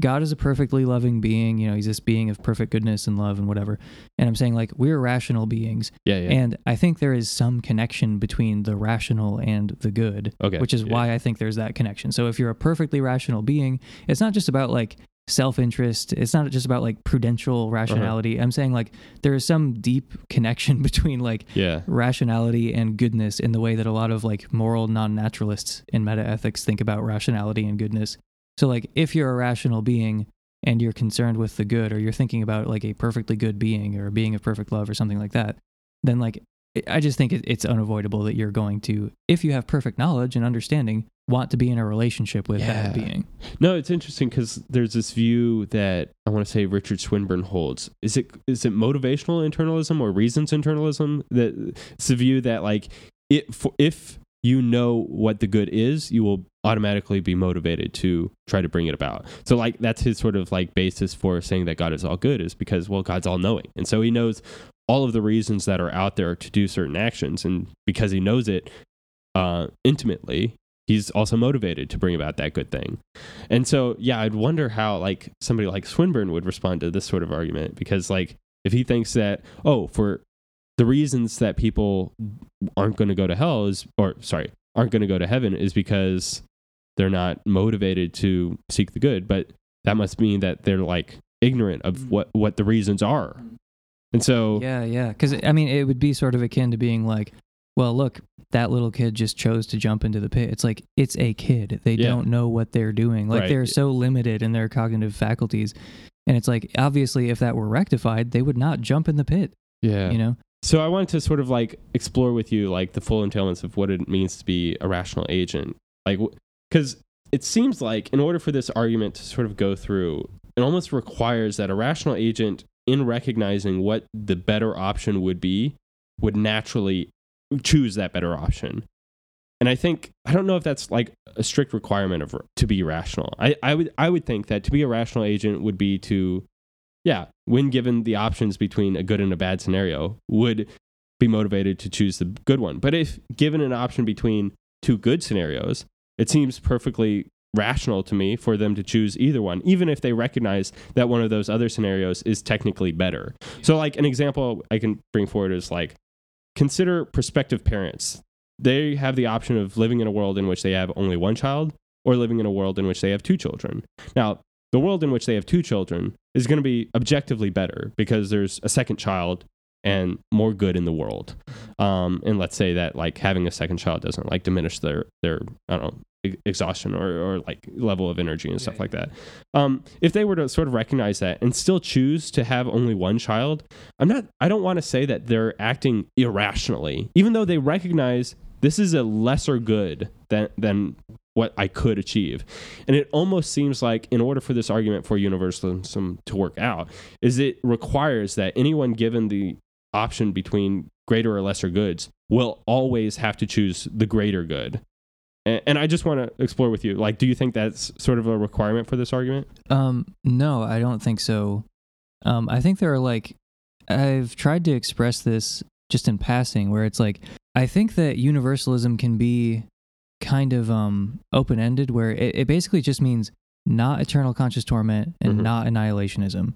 God is a perfectly loving being, you know, he's this being of perfect goodness and love and whatever. And I'm saying like we're rational beings. Yeah. Yeah. And I think there is some connection between the rational and the good, okay. which is yeah. why I think there's that connection. So if you're a perfectly rational being, it's not just about like self-interest, it's not just about like prudential rationality. Uh-huh. I'm saying like there is some deep connection between like Yeah. rationality and goodness in the way that a lot of like moral non-naturalists in metaethics think about rationality and goodness. So like if you're a rational being and you're concerned with the good or you're thinking about like a perfectly good being or a being of perfect love or something like that, then like I just think it's unavoidable that you're going to if you have perfect knowledge and understanding want to be in a relationship with Yeah. that being. No, it's interesting because there's this view that I want to say Richard Swinburne holds. Is it is it motivational internalism or reasons internalism? That it's the view that like it if you know what the good is, you will automatically be motivated to try to bring it about. So like that's his sort of like basis for saying that God is all good is because well God's all knowing. And so he knows all of the reasons that are out there to do certain actions and because he knows it uh intimately, he's also motivated to bring about that good thing. And so, yeah, I'd wonder how like somebody like Swinburne would respond to this sort of argument because like if he thinks that oh, for the reasons that people aren't going to go to hell is or sorry, aren't going to go to heaven is because they're not motivated to seek the good, but that must mean that they're like ignorant of mm. what what the reasons are. And so Yeah, yeah. Because I mean, it would be sort of akin to being like, well, look, that little kid just chose to jump into the pit. It's like it's a kid. They Yeah. don't know what they're doing. Like Right. they're so limited in their cognitive faculties. And it's like obviously, if that were rectified, they would not jump in the pit. yeah. You know? So I wanted to sort of like explore with you like the full entailments of what it means to be a rational agent. Like cuz it seems like in order for this argument to sort of go through, it almost requires that a rational agent in recognizing what the better option would be would naturally choose that better option. And I think I don't know if that's like a strict requirement of to be rational. I, I would I would think that to be a rational agent would be to yeah, when given the options between a good and a bad scenario, would be motivated to choose the good one. But if given an option between two good scenarios, it seems perfectly rational to me for them to choose either one, even if they recognize that one of those other scenarios is technically better. So, like an example I can bring forward is like consider prospective parents. They have the option of living in a world in which they have only one child or living in a world in which they have two children. Now, the world in which they have two children is going to be objectively better because there's a second child and more good in the world. Um, and let's say that like having a second child doesn't like diminish their their I don't know e- exhaustion or, or like level of energy and stuff like that. Um, if they were to sort of recognize that and still choose to have only one child, I'm not. I don't want to say that they're acting irrationally, even though they recognize this is a lesser good than than what I could achieve. And it almost seems like in order for this argument for universalism to work out, is it requires that anyone given the option between greater or lesser goods will always have to choose the greater good. And, I just want to explore with you, like, do you think that's sort of a requirement for this argument? Um, no, I don't think so. Um, I think there are like, I've tried to express this just in passing, where it's like, I think that universalism can be kind of um open ended, where it, it basically just means not eternal conscious torment and Mhm. not annihilationism.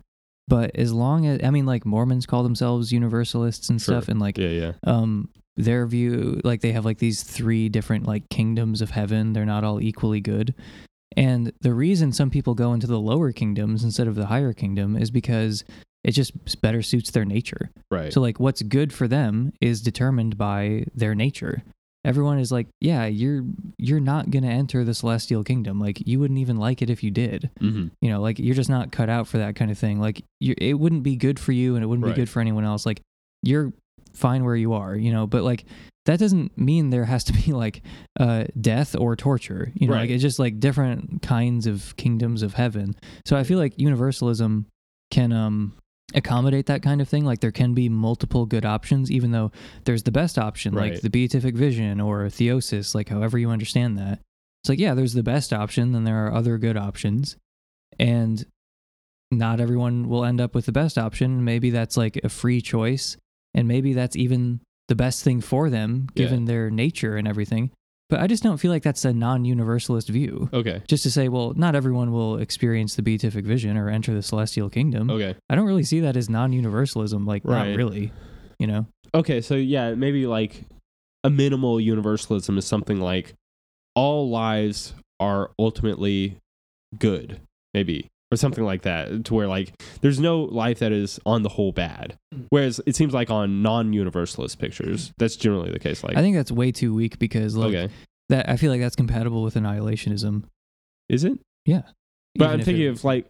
But as long as I mean, like Mormons call themselves universalists and Sure. stuff, and like Yeah, yeah. um their view like they have like these three different like kingdoms of heaven they're not all equally good and the reason some people go into the lower kingdoms instead of the higher kingdom is because it just better suits their nature Right. so like what's good for them is determined by their nature everyone is like yeah you're you're not going to enter the celestial kingdom. Like you wouldn't even like it if you did. Mm-hmm. you know like you're just not cut out for that kind of thing. Like you it wouldn't be good for you and it wouldn't Right. be good for anyone else. Like you're fine where you are you know? But like that doesn't mean there has to be like uh death or torture you know? Right. like it's just like different kinds of kingdoms of heaven. So i feel like universalism can um accommodate that kind of thing. Like there can be multiple good options, even though there's the best option, Right. like the beatific vision or theosis, like however you understand that. It's like, yeah, there's the best option, then there are other good options. And not everyone will end up with the best option. Maybe that's like a free choice. And maybe that's even the best thing for them, Yeah. given their nature and everything. But I just don't feel like that's a non universalist view. Okay. Just to say, well, not everyone will experience the beatific vision or enter the celestial kingdom. Okay. I don't really see that as non-universalism. Like, Right. not really. You know? Okay, so yeah, maybe like a minimal universalism is something like all lives are ultimately good, maybe, or something like that, to where like there's no life that is on the whole bad. Whereas it seems like on non-universalist pictures, that's generally the case. Like, I think that's way too weak because like okay, that. I feel like that's compatible with annihilationism. is it? Yeah. But I'm thinking it- of like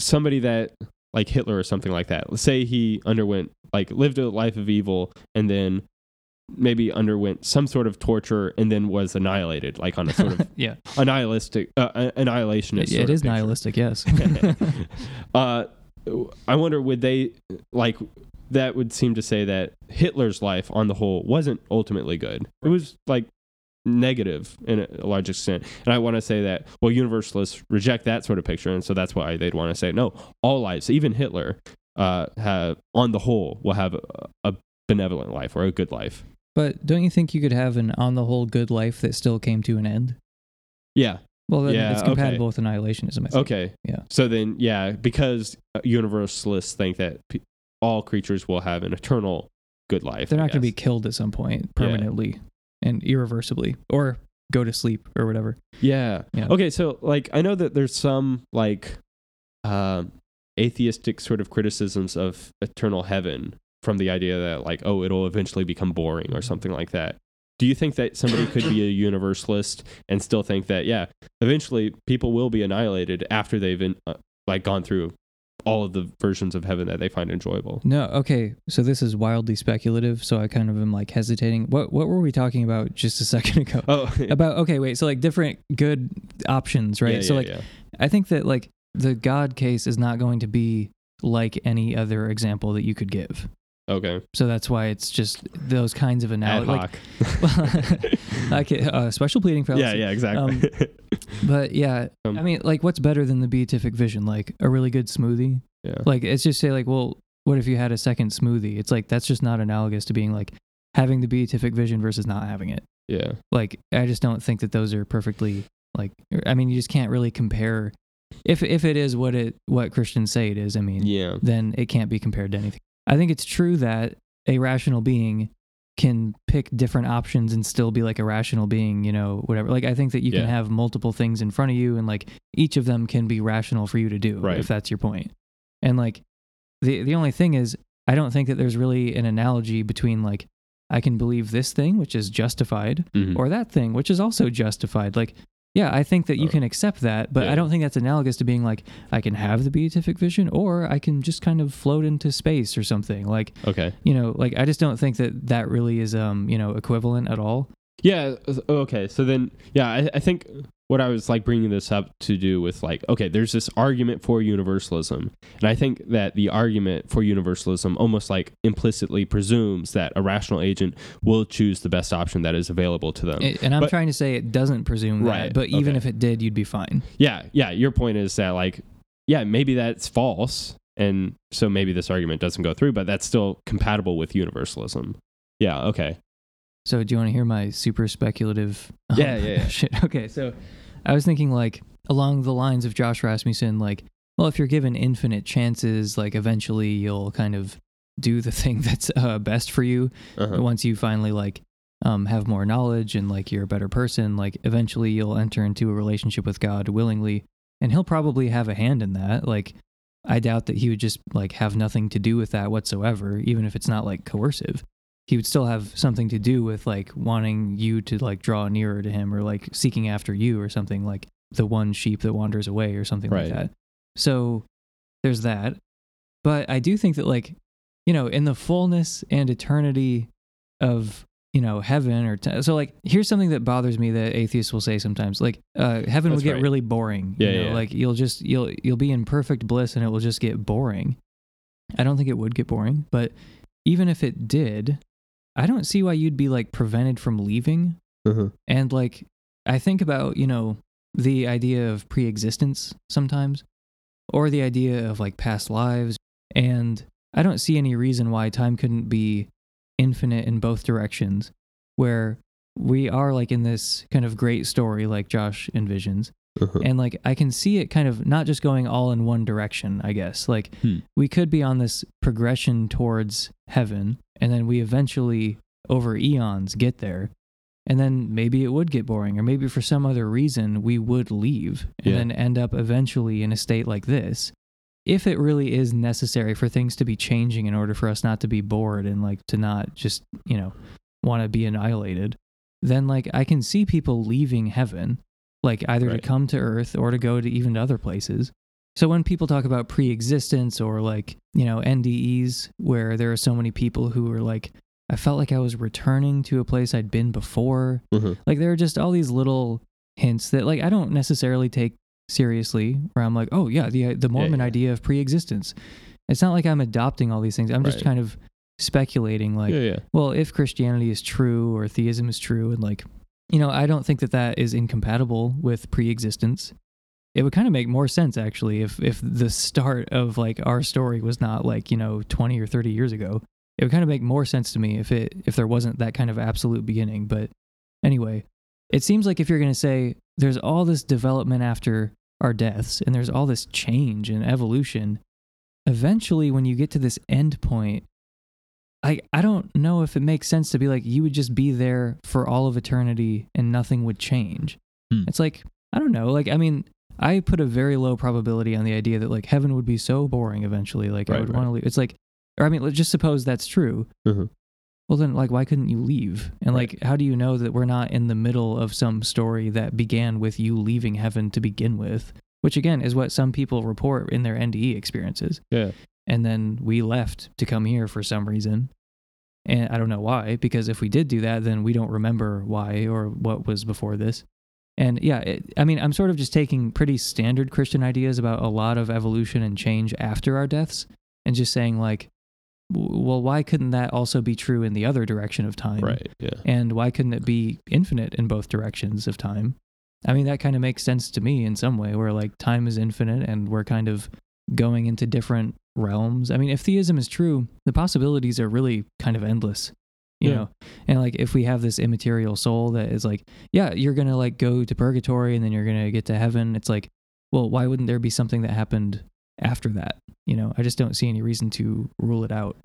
somebody that like Hitler or something like that. Let's say he underwent like lived a life of evil and then maybe underwent some sort of torture and then was annihilated, like on a sort of yeah, uh, uh, annihilationist. it, sort it is nihilistic. Yes. uh, I wonder would they like that would seem to say that Hitler's life on the whole wasn't ultimately good. It was like negative in a large extent. And I want to say that well universalists reject that sort of picture and so that's why they'd want to say no, all lives, even Hitler uh have on the whole will have a, a benevolent life or a good life. But don't you think you could have an on the whole good life that still came to an end? Yeah. Well, then Yeah, it's okay. compatible with annihilationism. I think. Okay. Yeah. So then yeah, because uh, universalists think that pe- all creatures will have an eternal good life. They're I not going to be killed at some point permanently and irreversibly, or go to sleep or whatever. Yeah. Yeah. Okay, so like I know that there's some like um atheistic sort of criticisms of eternal heaven from the idea that like oh it'll eventually become boring or something like that. Do you think that somebody could be a universalist and still think that yeah, eventually people will be annihilated after they've in, uh, like gone through all of the versions of heaven that they find enjoyable? No, okay. So this is wildly speculative. So I kind of am like hesitating. What what were we talking about just a second ago? Oh, About okay, wait. So like different good options, right? Yeah, so yeah, like. I think that like the God case is not going to be like any other example that you could give. Okay. So that's why it's just those kinds of Ad analogies. hoc. Like, like uh, special pleading fallacy. yeah, yeah, exactly. But yeah, Um, I mean, like, what's better than the beatific vision? Like a really good smoothie. yeah. Like, it's just say like, well, what if you had a second smoothie? It's like that's just not analogous to being like having the beatific vision versus not having it. Yeah. Like, I just don't think that those are perfectly like. I mean, you just can't really compare. If if it is what it what Christians say it is, I mean, Yeah. then it can't be compared to anything. I think it's true that a rational being can pick different options and still be like a rational being, you know, whatever. Like I think that you Yeah. can have multiple things in front of you and like each of them can be rational for you to do Right. if that's your point. And like the the only thing is I don't think that there's really an analogy between like I can believe this thing which is justified Mhm. or that thing which is also justified. Like yeah, I think that you Uh, can accept that, but yeah. I don't think that's analogous to being like I can have the beatific vision or I can just kind of float into space or something. Like, okay. you know, like I just don't think that that really is um, you know, equivalent at all. Yeah. uh, Okay. So then, yeah, I, I think what I was like bringing this up to do with like, okay, there's this argument for universalism, and I think that the argument for universalism almost like implicitly presumes that a rational agent will choose the best option that is available to them. It- and I'm But- trying to say it doesn't presume that, Right, but even okay. if it did, you'd be fine. yeah. Yeah. Your point is that like, yeah, maybe that's false, and so maybe this argument doesn't go through, but that's still compatible with universalism. Yeah. Okay. So do you want to hear my super speculative um, Yeah, yeah, yeah. shit? Okay, so I was thinking like along the lines of Josh Rasmussen, like, well, if you're given infinite chances, like eventually you'll kind of do the thing that's uh, best for you. Uh-huh. Once you finally like um, have more knowledge and like you're a better person, like eventually you'll enter into a relationship with God willingly, and He'll probably have a hand in that. Like, I doubt that He would just like have nothing to do with that whatsoever, even if it's not like coercive. He would still have something to do with like wanting you to like draw nearer to Him or like seeking after you or something like the one sheep that wanders away or something Right. like that. So there's that. But I do think that like you know, in the fullness and eternity of you know heaven or t- so like here's something that bothers me that atheists will say sometimes like uh heaven That's will get right. really boring Yeah, you know? yeah, yeah. like you'll just you'll you'll be in perfect bliss and it will just get boring I don't think it would get boring, but even if it did, I don't see why you'd be like prevented from leaving. Uh-huh. And like, I think about, you know, the idea of pre existence sometimes, or the idea of like past lives. And I don't see any reason why time couldn't be infinite in both directions, where we are like in this kind of great story like Josh envisions. Uh-huh. And like I can see it kind of not just going all in one direction, I guess. Like Hmm. we could be on this progression towards heaven and then we eventually over eons get there. And then maybe it would get boring or maybe for some other reason we would leave and Yeah. then end up eventually in a state like this. If it really is necessary for things to be changing in order for us not to be bored and like to not just, you know, want to be annihilated, then like I can see people leaving heaven, like either Right. to come to earth or to go to even to other places. So when people talk about pre-existence or like, you know, NDEs where there are so many people who are like I felt like I was returning to a place I'd been before. Uh-huh. Like there are just all these little hints that like I don't necessarily take seriously where I'm like, "Oh yeah, the the Mormon yeah. idea of pre-existence." It's not like I'm adopting all these things. I'm just kind of speculating like yeah, yeah. well, if Christianity is true or theism is true, and like, you know, I don't think that that is incompatible with pre-existence. It would kind of make more sense actually if if the start of like our story was not like you know twenty or thirty years ago. It would kind of make more sense to me if it if there wasn't that kind of absolute beginning. But anyway, it seems like if you're going to say there's all this development after our deaths and there's all this change and evolution, eventually when you get to this end point, I I don't know if it makes sense to be like you would just be there for all of eternity and nothing would change. Hmm. It's like I don't know. Like I mean, I put a very low probability on the idea that like heaven would be so boring eventually. Like I would right. want to leave. It's like, or I mean, let's just suppose that's true. Uh-huh. Well, then like why couldn't you leave? And Right. like how do you know that we're not in the middle of some story that began with you leaving heaven to begin with? Which again is what some people report in their NDE experiences Yeah. and then we left to come here for some reason. And I don't know why, because if we did do that, then we don't remember why or what was before this. And yeah, it, I mean, I'm sort of just taking pretty standard Christian ideas about a lot of evolution and change after our deaths and just saying, like, well, why couldn't that also be true in the other direction of time? Right. Yeah. And why couldn't it be infinite in both directions of time? I mean, that kind of makes sense to me in some way, where like time is infinite and we're kind of going into different realms. I mean, if theism is true, the possibilities are really kind of endless, you Yeah. know? And like, if we have this immaterial soul that is like, yeah, you're going to like go to purgatory and then you're going to get to heaven, it's like, well, why wouldn't there be something that happened after that? You know, I just don't see any reason to rule it out.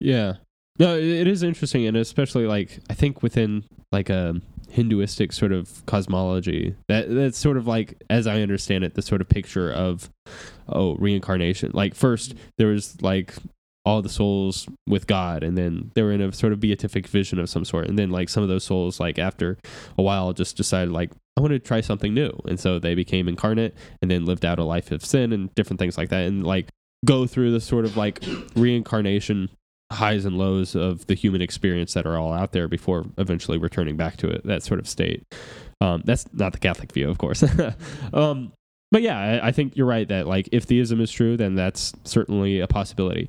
Yeah. No, it it is interesting, and especially like I think within like a Hinduistic sort of cosmology, that that's sort of like, as I understand it, the sort of picture of oh reincarnation. Like first there was like all the souls with God, and then they were in a sort of beatific vision of some sort, and then like some of those souls, like after a while, just decided like I want to try something new, and so they became incarnate, and then lived out a life of sin and different things like that, and like go through the sort of like reincarnation highs and lows of the human experience that are all out there before eventually returning back to it that sort of state. Um, that's not the catholic view of course. Um, but yeah I, I think you're right that like if theism is true then that's certainly a possibility.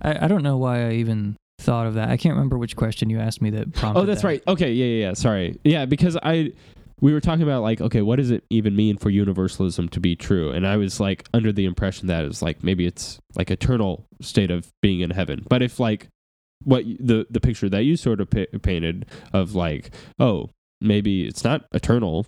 I, I don't know why I even thought of that. I can't remember which question you asked me that prompted oh that's that. right. Okay yeah yeah yeah. Sorry. Yeah because i we were talking about like okay what does it even mean for universalism to be true? And i was like under the impression that it's like maybe it's like eternal state of being in heaven. But if like what the the picture that you sort of pa- painted of like oh maybe it's not eternal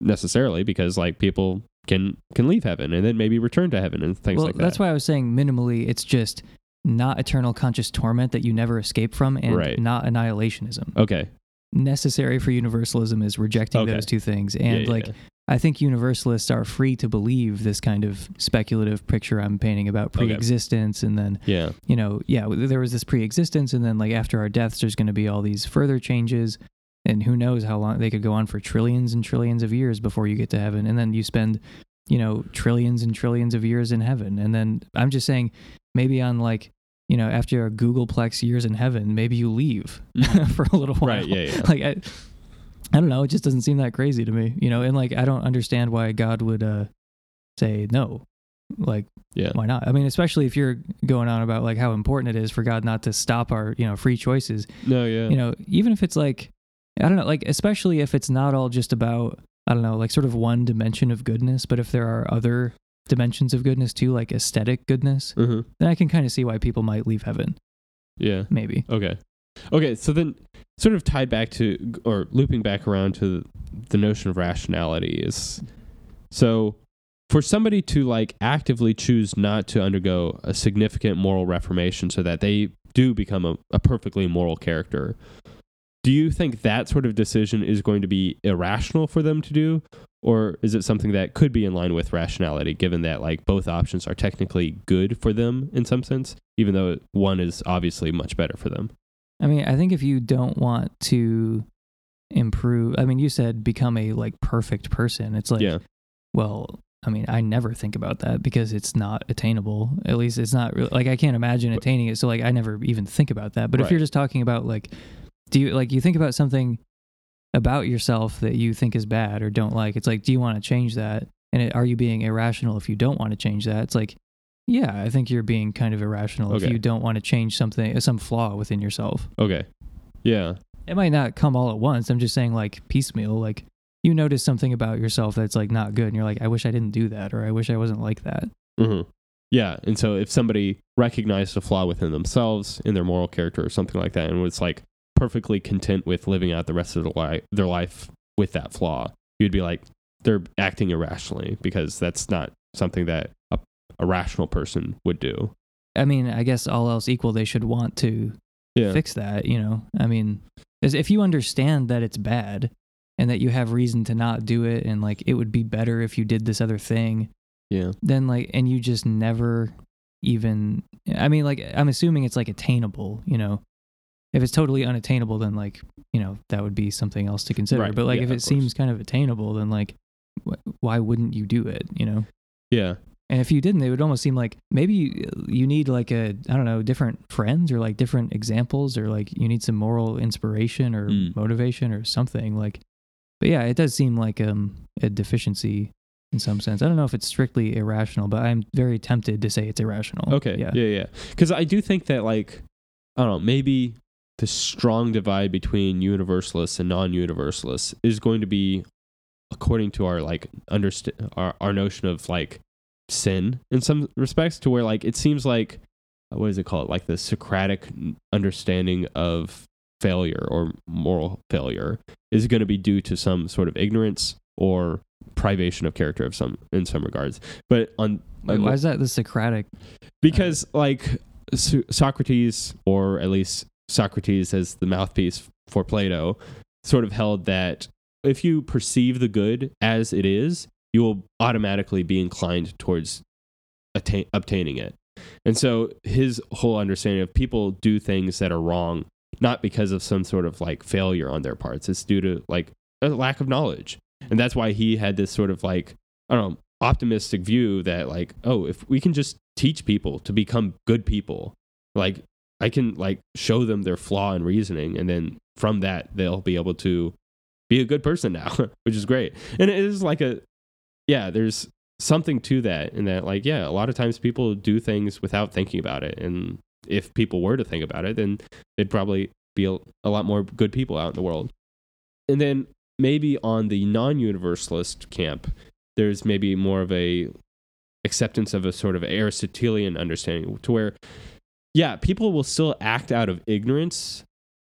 necessarily because like people can can leave heaven and then maybe return to heaven and things well, like that that's why I was saying minimally, it's just not eternal conscious torment that you never escape from, and Right. not annihilationism. okay Necessary for universalism is rejecting Okay. those two things, and yeah, like yeah. I think universalists are free to believe this kind of speculative picture I'm painting about Okay. pre-existence, and then yeah you know, yeah, there was this pre-existence, and then like after our deaths, there's going to be all these further changes, and who knows how long they could go on for trillions and trillions of years before you get to heaven, and then you spend, you know, trillions and trillions of years in heaven, and then I'm just saying, maybe on like, you know, after a googolplex years in heaven, maybe you leave for a little while, right yeah yeah like I, I don't know, it just doesn't seem that crazy to me, you know, and like I don't understand why God would uh say no, like Yeah. why not? I mean, especially if you're going on about like how important it is for God not to stop our, you know, free choices. No, yeah. You know, even if it's like I don't know, like especially if it's not all just about I don't know, like sort of one dimension of goodness, but if there are other dimensions of goodness too, like aesthetic goodness, hmm then I can kind of see why people might leave heaven, Yeah. maybe. Okay. Okay. So then, sort of tied back to, or looping back around to the notion of rationality is so for somebody to like actively choose not to undergo a significant moral reformation so that they do become a, a perfectly moral character. Do you think that sort of decision is going to be irrational for them to do? Or is it something that could be in line with rationality, given that like both options are technically good for them in some sense, even though one is obviously much better for them? I mean, I think if you don't want to improve, I mean, you said become a like perfect person. It's like, yeah. well, I mean, I never think about that because it's not attainable. At least it's not really like I can't imagine attaining it. So like I never even think about that. But if you're just talking about like, do you like you think about something about yourself that you think is bad or don't like? It's like, do you want to change that? And it, are you being irrational if you don't want to change that? It's like, yeah, I think you're being kind of irrational if you don't want to change something, some flaw within yourself. Okay. Yeah. It might not come all at once. I'm just saying like piecemeal. Like you notice something about yourself that's like not good, and you're like, I wish I didn't do that, or I wish I wasn't like that. hmm Yeah. And so if somebody recognized a flaw within themselves in their moral character or something like that and was like perfectly content with living out the rest of their life, their life with that flaw, you'd be like, they're acting irrationally because that's not something that a, a rational person would do. I mean, I guess all else equal, they should want to Yeah. fix that. You know, I mean, if you understand that it's bad and that you have reason to not do it, and like it would be better if you did this other thing, Yeah. then like, and you just never even. I mean, like, I'm assuming it's like attainable. You know, if it's totally unattainable, then like, you know, that would be something else to consider. Right. But like, Yeah, if it seems kind of attainable, then like, wh- why wouldn't you do it? You know. Yeah. And if you didn't, it would almost seem like maybe you, you need like a I don't know different friends or like different examples or like you need some moral inspiration or Mm. motivation or something like. But yeah, it does seem like um a deficiency in some sense. I don't know if it's strictly irrational, but I'm very tempted to say it's irrational. Okay. Yeah. Yeah. Yeah. Because I do think that, like, I don't know, maybe the strong divide between universalists and non universalists is going to be according to our, like, understand our, our notion of, like, sin in some respects, to where, like, it seems like, uh, what is it called? Like the Socratic understanding of failure or moral failure is going to be due to some sort of ignorance or privation of character of some in some regards but on Wait, why is that the Socratic? because like So- Socrates or at least Socrates as the mouthpiece for Plato sort of held that if you perceive the good as it is you will automatically be inclined towards obtaining it. And so his whole understanding of people do things that are wrong not because of some sort of like failure on their parts. It's due to like a lack of knowledge. And that's why he had this sort of like i don't know optimistic view that like oh if we can just teach people to become good people like i can like show them their flaw in reasoning and then from that they'll be able to be a good person now which is great. And it is like a yeah there's something to that in that like yeah a lot of times people do things without thinking about it and if people were to think about it then they'd probably be a, a lot more good people out in the world. And then maybe on the non-universalist camp there's maybe more of a acceptance of a sort of aristotelian understanding to where yeah people will still act out of ignorance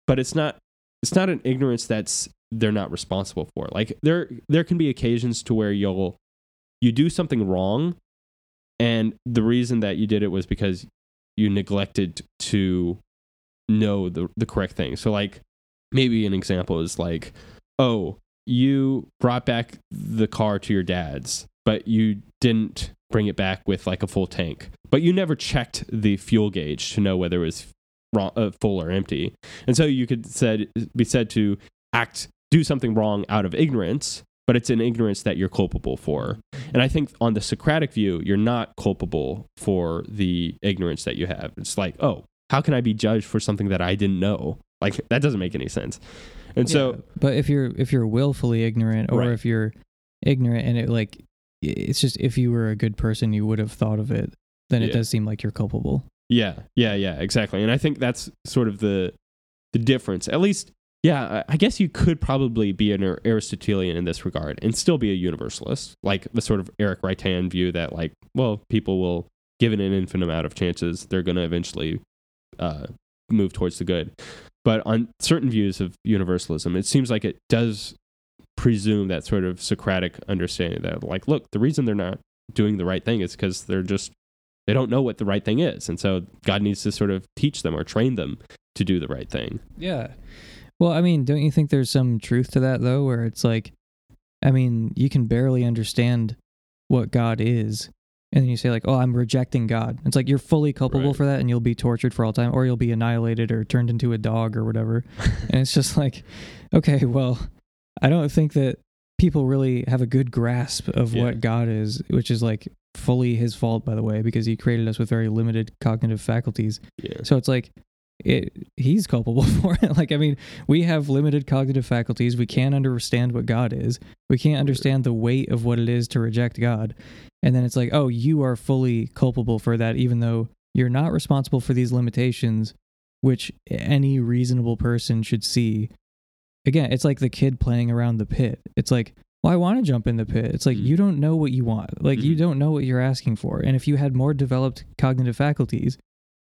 but it's not it's not an ignorance that's they're not responsible for. Like there there can be occasions to where you'll you do something wrong and the reason that you did it was because you neglected to know the the correct thing. So like maybe an example is like oh you brought back the car to your dad's but you didn't bring it back with like a full tank. But you never checked the fuel gauge to know whether it was wrong, uh, full or empty. And so you could said be said to act do something wrong out of ignorance but it's an ignorance that you're culpable for. And i think on the socratic view you're not culpable for the ignorance that you have. It's like oh how can i be judged for something that i didn't know? Like that doesn't make any sense. And so Yeah, but if you're if you're willfully ignorant or Right. if you're ignorant and it like it's just if you were a good person, you would have thought of it. Then it Yeah. does seem like you're culpable. Yeah, yeah, yeah, exactly. And I think that's sort of the the difference. At least, yeah, I guess you could probably be an Aristotelian in this regard and still be a universalist, like the sort of Eric Reitan view that, like, well, people will, given an infinite amount of chances, they're going to eventually uh, move towards the good. But on certain views of universalism, it seems like it does presume that sort of Socratic understanding that, like, look, the reason they're not doing the right thing is because they're just they don't know what the right thing is and so god needs to sort of teach them or train them to do the right thing Yeah. Well, I mean, don't you think there's some truth to that though, where it's like, I mean, you can barely understand what God is, and then you say like, "Oh, I'm rejecting God." It's like you're fully culpable Right. for that, and you'll be tortured for all time, or you'll be annihilated or turned into a dog or whatever. and it's just like, okay, well, I don't think that people really have a good grasp of Yeah. what God is, which is like fully His fault, by the way, because He created us with very limited cognitive faculties. yeah So it's like it, he's culpable for it. Like I mean, we have limited cognitive faculties. We can't understand what God is. We can't understand the weight of what it is to reject God. And then it's like, "Oh, you are fully culpable for that even though you're not responsible for these limitations which any reasonable person should see." Again, it's like the kid playing around the pit. It's like well, I want to jump in the pit. It's like Mhm. you don't know what you want. Like you Mhm. don't know what you're asking for. And if you had more developed cognitive faculties,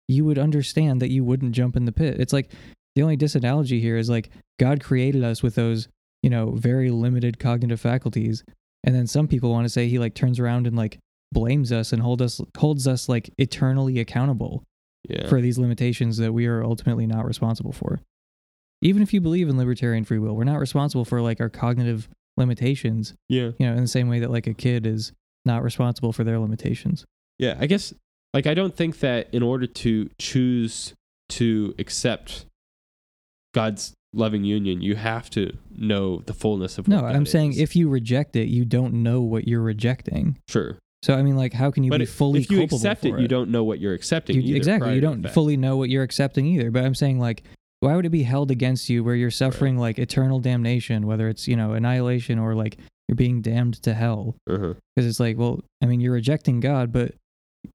you would understand that you wouldn't jump in the pit. It's like the only disanalogy here is like God created us with those, you know, very limited cognitive faculties. And then some people want to say he like turns around and like blames us and hold us holds us like eternally accountable yeah for these limitations that we are ultimately not responsible for. Even if you believe in libertarian free will, we're not responsible for like our cognitive limitations, yeah you know, in the same way that like a kid is not responsible for their limitations. yeah i guess like i don't think that in order to choose to accept god's loving union you have to know the fullness of what No, I'm saying if you reject it, you don't know what you're rejecting. sure So I mean, like, how can you but be if, fully if you accept for it you don't know what you're accepting You- either exactly. You don't fully know what you're accepting either. But I'm saying, like, why would it be held against you where you're suffering like eternal damnation, whether it's you know annihilation or like you're being damned to hell? uh-huh. Because it's like, well, I mean, you're rejecting God, but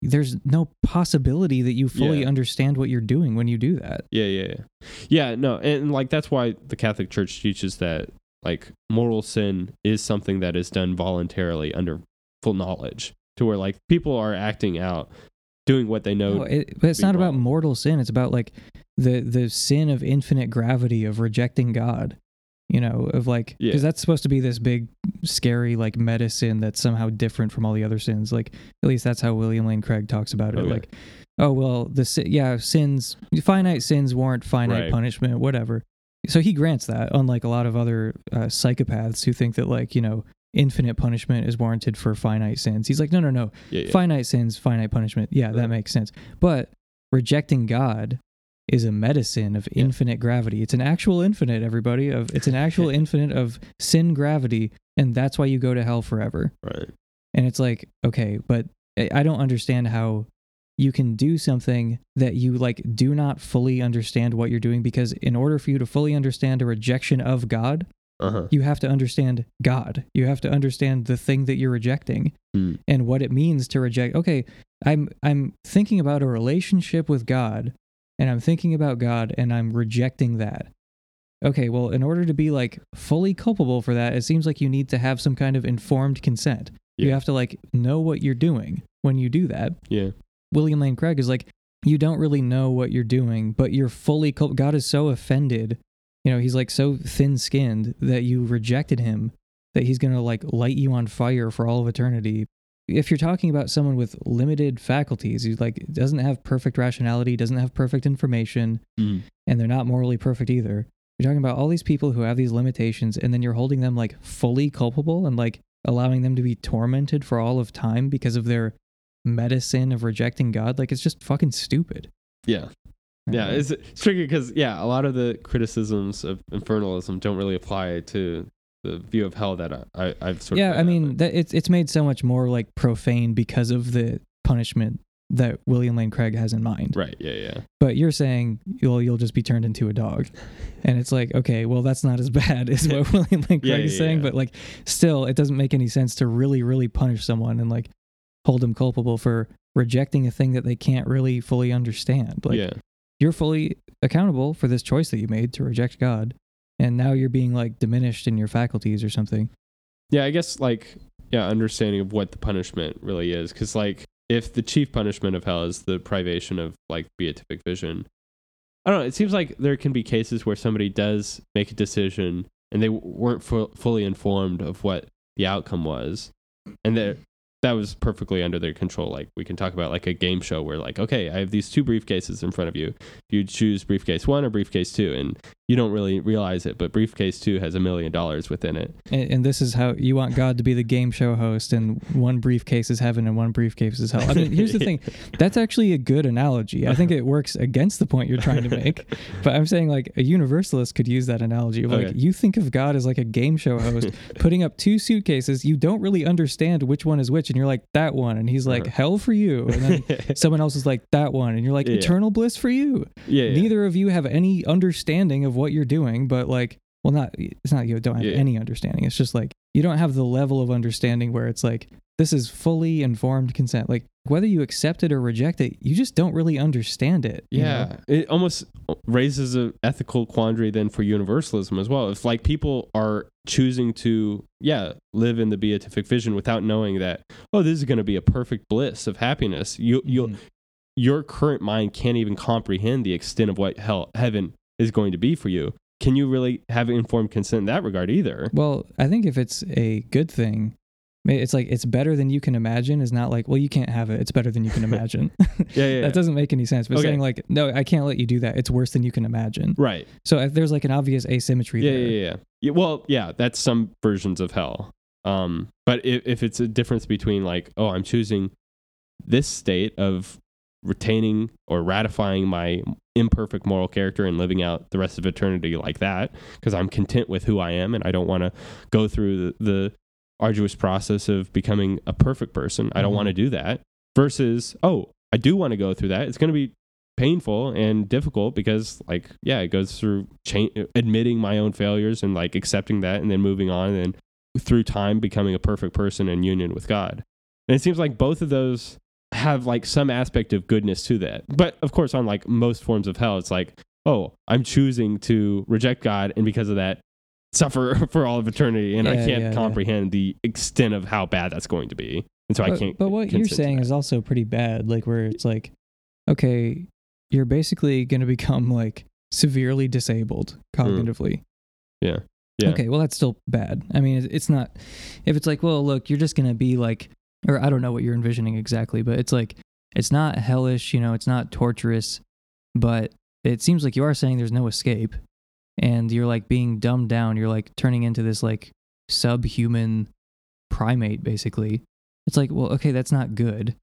there's no possibility that you fully Yeah. understand what you're doing when you do that. Yeah, yeah, yeah. Yeah, no, and like that's why the Catholic Church teaches that like mortal sin is something that is done voluntarily under full knowledge, to where like people are acting out, doing what they know. No, it, but it's not about mortal sin. It's about like the the sin of infinite gravity of rejecting God. You know, of like Yeah. because that's supposed to be this big, scary like medicine that's somehow different from all the other sins. Like at least that's how William Lane Craig talks about it. Okay. Like, oh well, the yeah sins, finite sins warrant finite Right. punishment, whatever. So he grants that, unlike a lot of other uh, psychopaths who think that like you know infinite punishment is warranted for finite sins. He's like, no, no, no yeah, yeah. finite sins, finite punishment. Yeah, that makes sense. But rejecting God is a medicine of Yeah. infinite gravity. It's an actual infinite, everybody. Of it's an actual infinite of sin gravity, and that's why you go to hell forever. right. And it's like, okay, but I I don't understand how you can do something that you like do not fully understand what you're doing because in order for you to fully understand a rejection of God, Uh huh. you have to understand God. You have to understand the thing that you're rejecting Mm. and what it means to reject. Okay, I'm I'm thinking about a relationship with God and I'm thinking about God and I'm rejecting that. Okay, well, in order to be like fully culpable for that, it seems like you need to have some kind of informed consent. You have to like know what you're doing when you do that. Yeah. William Lane Craig is like, you don't really know what you're doing, but you're fully cul- God is so offended. You know, he's like so thin skinned that you rejected him that he's gonna like light you on fire for all of eternity. If you're talking about someone with limited faculties, who like doesn't have perfect rationality, doesn't have perfect information, Mm. and they're not morally perfect either. You're talking about all these people who have these limitations, and then you're holding them like fully culpable and like allowing them to be tormented for all of time because of their medicine of rejecting God. Like it's just fucking stupid. Yeah. Yeah. Mm-hmm. It's, it's tricky because yeah, a lot of the criticisms of infernalism don't really apply to the view of hell that I, I I've sort yeah. of Yeah, I mean, that it's it's made so much more like profane because of the punishment that William Lane Craig has in mind. Right. Yeah. Yeah. But you're saying you'll you'll just be turned into a dog, and it's like okay, well that's not as bad as what William Lane Craig Yeah, is yeah, saying, yeah. but like still, it doesn't make any sense to really really punish someone and like hold them culpable for rejecting a thing that they can't really fully understand. Like yeah. You're fully accountable for this choice that you made to reject God, and now you're being like diminished in your faculties or something. Yeah, I guess like yeah, understanding of what the punishment really is, because like if the chief punishment of hell is the privation of like beatific vision, I don't know. It seems like there can be cases where somebody does make a decision and they weren't fu- fully informed of what the outcome was, and that that was perfectly under their control. Like we can talk about like a game show where like okay, I have these two briefcases in front of you. You choose briefcase one or briefcase two, and you don't really realize it, but briefcase two has a million dollars within it. And, and this is how you want God to be the game show host, and one briefcase is heaven and one briefcase is hell. I mean, here's the thing that's actually a good analogy. I think it works against the point you're trying to make, but I'm saying like a universalist could use that analogy of like Okay. you think of God as like a game show host putting up two suitcases, you don't really understand which one is which, and you're like that one, and he's like Uh-huh. hell for you, and then someone else is like that one, and you're like Yeah. eternal bliss for you. yeah, yeah. Neither of you have any understanding of what you're doing, but like, well, not it's not you don't have Yeah. any understanding. It's just like you don't have the level of understanding where it's like this is fully informed consent. Like whether you accept it or reject it, you just don't really understand it. you know? Yeah, it almost raises a ethical quandary then for universalism as well. If like people are choosing to yeah live in the beatific vision without knowing that oh this is going to be a perfect bliss of happiness, you you Mhm. your current mind can't even comprehend the extent of what hell heaven is going to be for you. Can you really have informed consent in that regard either? Well, I think if it's a good thing, it's like it's better than you can imagine. Is not like well you can't have it. It's better than you can imagine. Yeah, yeah, that doesn't make any sense. But Okay. saying like no, I can't let you do that. It's worse than you can imagine. right. So if there's like an obvious asymmetry Yeah, there. yeah, yeah, yeah. Well, yeah, that's some versions of hell. Um, but if, if it's a difference between like, oh, I'm choosing this state of retaining or ratifying my imperfect moral character and living out the rest of eternity like that because I'm content with who I am and I don't want to go through the, the arduous process of becoming a perfect person. I don't Mhm. want to do that. Versus, oh, I do want to go through that. It's going to be painful and difficult because like yeah it goes through cha- admitting my own failures and like accepting that and then moving on and through time becoming a perfect person in union with god and it seems like both of those have like some aspect of goodness to that but of course on like most forms of hell it's like oh i'm choosing to reject god and because of that suffer for all of eternity and i can't yeah, yeah. comprehend the extent of how bad that's going to be and so i can't But what you're saying that. is also pretty bad. Like where it's like, okay, you're basically going to become like severely disabled hmm. cognitively. yeah yeah Okay, well that's still bad. I mean, it's not. If it's like, well, look, you're just going to be like, or I don't know what you're envisioning exactly, but it's like, it's not hellish. You know, it's not torturous, but it seems like you are saying there's no escape, and you're like being dumbed down. You're like turning into this like subhuman primate basically it's like well okay that's not good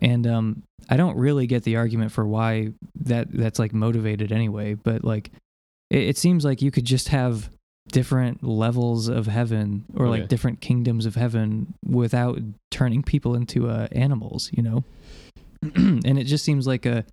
and um i don't really get the argument for why that that's like motivated anyway but like it, it seems like you could just have different levels of heaven or like Okay. different kingdoms of heaven without turning people into uh, animals you know and it just seems like a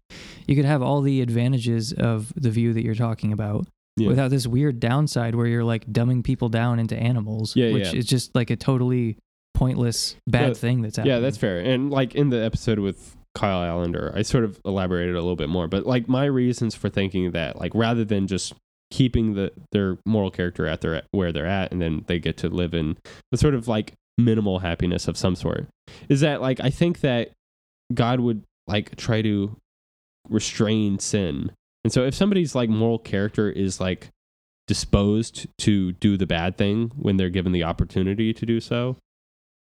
you could have all the advantages of the view that you're talking about Yeah. without this weird downside where you're like dumbing people down into animals Yeah, which yeah. is just like a totally pointless bad thing that's happening Yeah, that's fair. And like in the episode with Kyle Allender, I sort of elaborated a little bit more. But like my reasons for thinking that, like rather than just keeping the their moral character at their where they're at, and then they get to live in the sort of like minimal happiness of some sort, is that like I think that God would like try to restrain sin. And so if somebody's like moral character is like disposed to do the bad thing when they're given the opportunity to do so,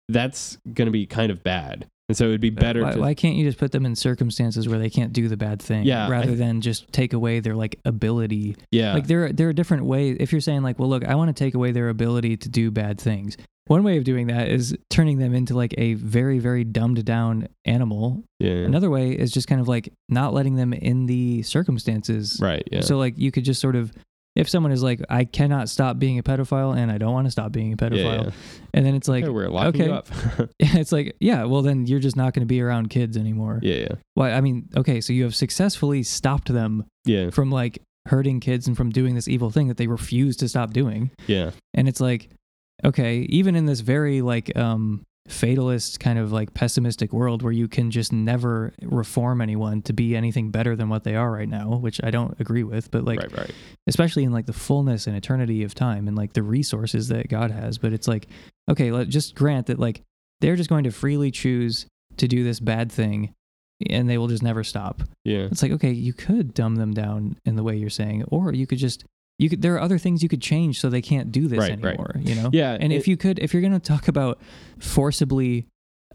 that's going to be kind of bad. And so it would be uh, better why, to why can't you just put them in circumstances where they can't do the bad thing Yeah, rather th- than just take away their like ability yeah. like there are, there are different ways if you're saying like well look i want to take away their ability to do bad things one way of doing that is turning them into like a very very dumbed down animal yeah. another way is just kind of like not letting them in the circumstances right, yeah. so like you could just sort of if someone is like, I cannot stop being a pedophile and I don't want to stop being a pedophile, yeah. and then it's like, Okay, we're locking okay. you up. it's like, yeah, well then you're just not going to be around kids anymore. yeah, yeah, Why? I mean, okay, so you have successfully stopped them yeah, from like hurting kids and from doing this evil thing that they refuse to stop doing. yeah, And it's like, okay, even in this very like um fatalist kind of like pessimistic world where you can just never reform anyone to be anything better than what they are right now, which I don't agree with, but like right, right. especially in like the fullness and eternity of time and like the resources that God has, but it's like, okay, let just grant that like they're just going to freely choose to do this bad thing and they will just never stop. Yeah, It's like, okay, you could dumb them down in the way you're saying, or you could just you could there are other things you could change so they can't do this Right, right. anymore, you know? yeah. And it- if you could if you're going to talk about forcibly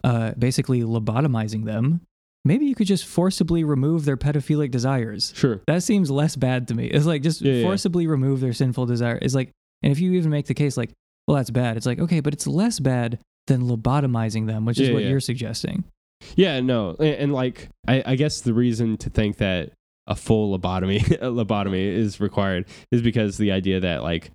uh basically lobotomizing them, maybe you could just forcibly remove their pedophilic desires. sure, That seems less bad to me. It's like just Yeah, yeah. forcibly remove their sinful desire. It's like and if you even make the case like, well that's bad. It's like, okay, but it's less bad than lobotomizing them, which is Yeah, what yeah. you're suggesting. Yeah, no, and, and like I, I guess the reason to think that a full lobotomy lobotomy is required is because the idea that like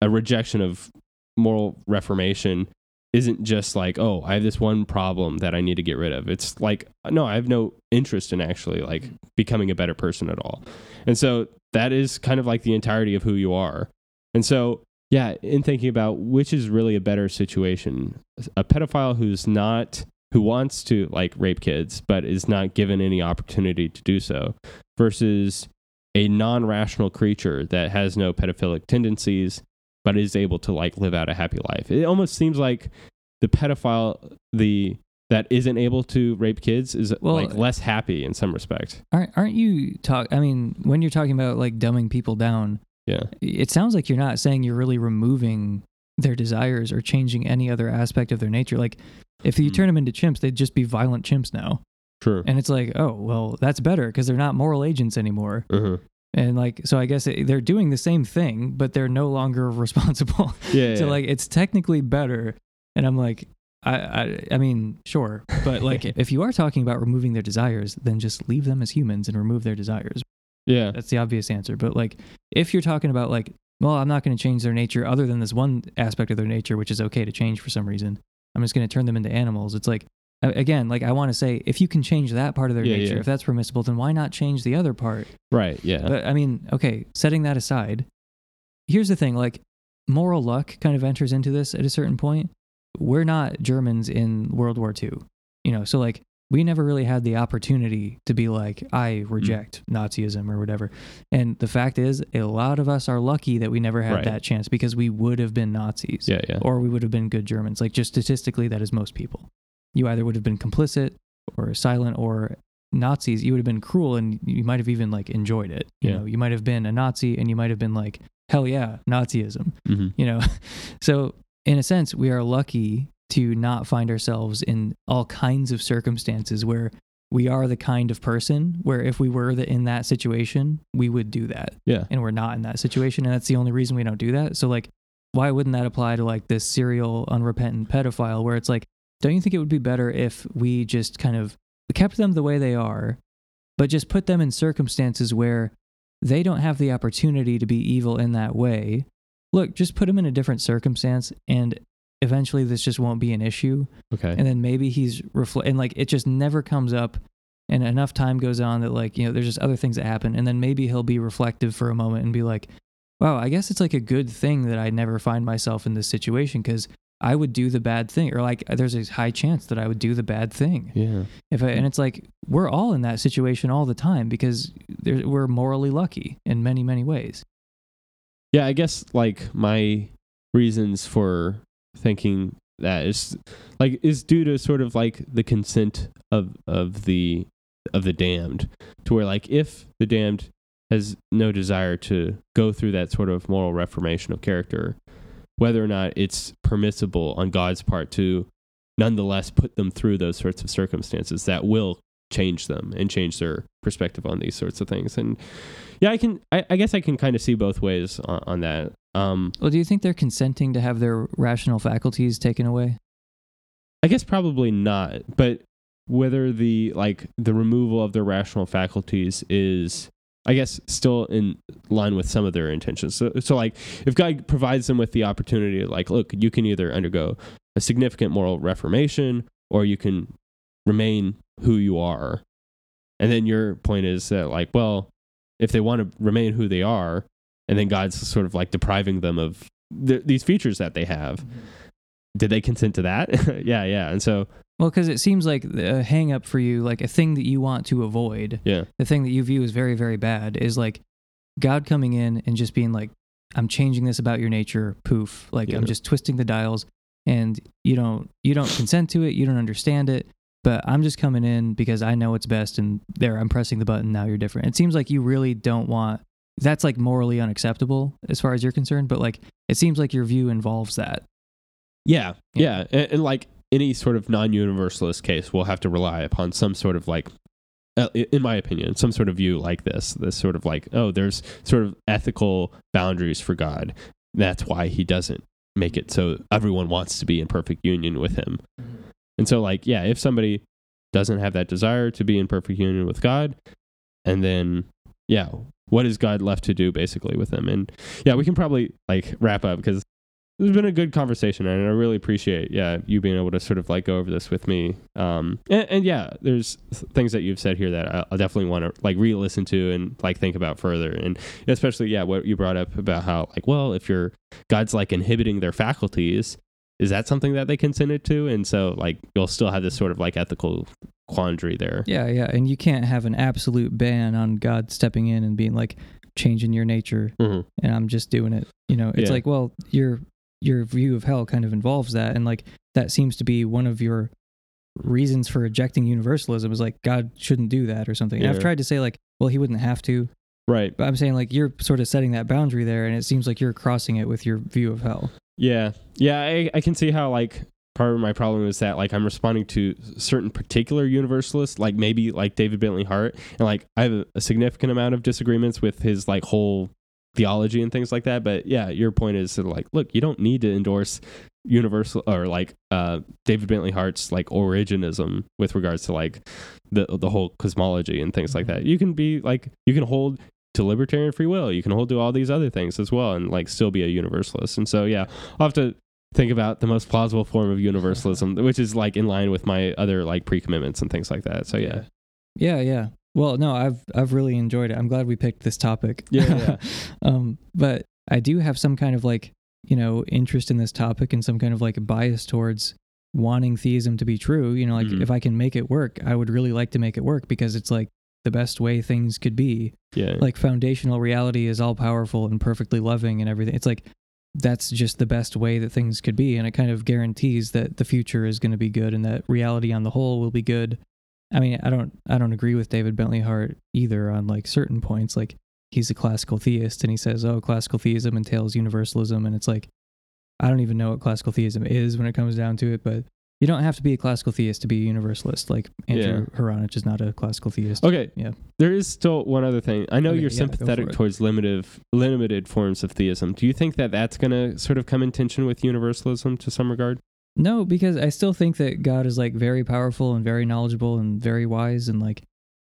a rejection of moral reformation isn't just like oh I have this one problem that I need to get rid of. It's like no, I have no interest in actually like becoming a better person at all, and so that is kind of like the entirety of who you are, and so. Yeah, in thinking about which is really a better situation, a pedophile who's not who wants to like rape kids but is not given any opportunity to do so versus a non-rational creature that has no pedophilic tendencies but is able to like live out a happy life it almost seems like the pedophile the that isn't able to rape kids is Well, like less happy in some respect Aren't aren't you talk? I mean, when you're talking about like dumbing people down, yeah it sounds like you're not saying you're really removing their desires or changing any other aspect of their nature. Like, if you Hmm. turn them into chimps, they'd just be violent chimps now. true And it's like, oh, well, that's better because they're not moral agents anymore. uh-huh. And like, so I guess it, they're doing the same thing, but they're no longer responsible. yeah, so yeah. like, it's technically better. And I'm like, I, I, I mean, sure, but like, if you are talking about removing their desires, then just leave them as humans and remove their desires. yeah That's the obvious answer. But like, if you're talking about like, well, I'm not going to change their nature other than this one aspect of their nature, which is okay to change for some reason. I'm just going to turn them into animals. It's like, again, like I want to say, if you can change that part of their Yeah, nature, yeah. if that's permissible, then why not change the other part? right yeah But I mean, okay, setting that aside, here's the thing: like, moral luck kind of enters into this at a certain point. We're not Germans in World War II, you know, so like we never really had the opportunity to be like, I reject Nazism or whatever. And the fact is, a lot of us are lucky that we never had Right. that chance because we would have been Nazis yeah yeah or we would have been good Germans. Like, just statistically, that is most people. You either would have been complicit or silent or Nazis. You would have been cruel and you might have even like enjoyed it. You Yeah. know, you might have been a Nazi and you might have been like, hell yeah, Nazism, hmm you know? so, in a sense, we are lucky to not find ourselves in all kinds of circumstances where we are the kind of person where if we were the, in that situation, we would do that. Yeah. And we're not in that situation and that's the only reason we don't do that. So like why wouldn't that apply to like this serial unrepentant pedophile where it's like don't you think it would be better if we just kind of kept them the way they are but just put them in circumstances where they don't have the opportunity to be evil in that way? Look just put them in a different circumstance and eventually this just won't be an issue. Okay. And then maybe he's reflect and like it just never comes up and enough time goes on that like you know there's just other things that happen and then maybe he'll be reflective for a moment and be like wow i guess it's like a good thing that i never find myself in this situation because i would do the bad thing or like there's a high chance that i would do the bad thing. Yeah. If I, and it's like we're all in that situation all the time because there, we're morally lucky in many many ways. Yeah, I guess like my reasons for thinking that is like is due to sort of like the consent of of the of the damned to where like if the damned has no desire to go through that sort of moral reformation of character whether or not it's permissible on God's part to nonetheless put them through those sorts of circumstances that will change them and change their perspective on these sorts of things. And yeah i can i, I guess i can kind of see both ways on, on that um well do you think they're consenting to have their rational faculties taken away i guess probably not but whether the like the removal of their rational faculties is I guess still in line with some of their intentions. So, so like if God provides them with the opportunity, like, look, you can either undergo a significant moral reformation or you can remain who you are. And then your point is that, like, well, if they want to remain who they are, and then God's sort of like depriving them of th- these features that they have, mm-hmm. did they consent to that? yeah, yeah. And so, Well, because it seems like a hang up for you, like a thing that you want to avoid, yeah, the thing that you view as very, very bad, is like God coming in and just being like, I'm changing this about your nature, poof. Like Yeah. I'm just twisting the dials and you don't you don't consent to it, you don't understand it, but I'm just coming in because I know what's best and there I'm pressing the button, now you're different. It seems like you really don't want that's like morally unacceptable as far as you're concerned, but like it seems like your view involves that. yeah, Yeah. yeah. And, and like any sort of non universalist case, we'll have to rely upon some sort of like, uh, in my opinion, some sort of view like this. This sort of like, oh, there's sort of ethical boundaries for God. That's why he doesn't make it so everyone wants to be in perfect union with him. And so, like, yeah, if somebody doesn't have that desire to be in perfect union with God, and then, yeah, what is God left to do basically with them? And yeah, we can probably like wrap up because it's been a good conversation, and I really appreciate, yeah, you being able to sort of like go over this with me. Um, and, and yeah, there's things that you've said here that I- I'll definitely want to like re-listen to and like think about further, and especially yeah, what you brought up about how like, well, if your God's like inhibiting their faculties, is that something that they consented to? And so like you'll still have this sort of like ethical quandary there. Yeah, yeah, and you can't have an absolute ban on God stepping in and being like changing your nature Mhm. and I'm just doing it. You know, it's Yeah. like, well, your your view of hell kind of involves that and like that seems to be one of your reasons for rejecting universalism is like God shouldn't do that or something. And I've tried to say like, well, he wouldn't have to, Right. but I'm saying like you're sort of setting that boundary there and it seems like you're crossing it with your view of hell. Yeah. Yeah, I, I can see how like part of my problem is that like I'm responding to certain particular universalists, like maybe like David Bentley Hart, and like I have a, significant amount of disagreements with his like whole theology and things like that. But yeah, your point is of like, look, you don't need to endorse universal or like uh David Bentley Hart's like originism with regards to like the the whole cosmology and things like that. You can be like you can hold to libertarian free will. You can hold to all these other things as well and like still be a universalist. And so yeah, I'll have to think about the most plausible form of universalism, which is like in line with my other like pre-commitments and things like that. So yeah. Yeah, yeah. Well, no, I've I've really enjoyed it. I'm glad we picked this topic. Yeah, yeah. um, but I do have some kind of like you know interest in this topic and some kind of like bias towards wanting theism to be true. You know, like Mhm. if I can make it work, I would really like to make it work because it's like the best way things could be. Yeah. Like foundational reality is all powerful and perfectly loving and everything. It's like that's just the best way that things could be and it kind of guarantees that the future is going to be good and that reality on the whole will be good i mean i don't i don't agree with david bentley hart either on like certain points like he's a classical theist and he says oh classical theism entails universalism and it's like i don't even know what classical theism is when it comes down to it but you don't have to be a classical theist to be a universalist like andrew Hronich is not a classical theist Okay. Yeah. There is still one other thing. I know Okay, you're yeah, sympathetic towards limited limited forms of theism. Do you think that that's going to sort of come in tension with universalism to some regard? No, because I still think that God is like very powerful and very knowledgeable and very wise and like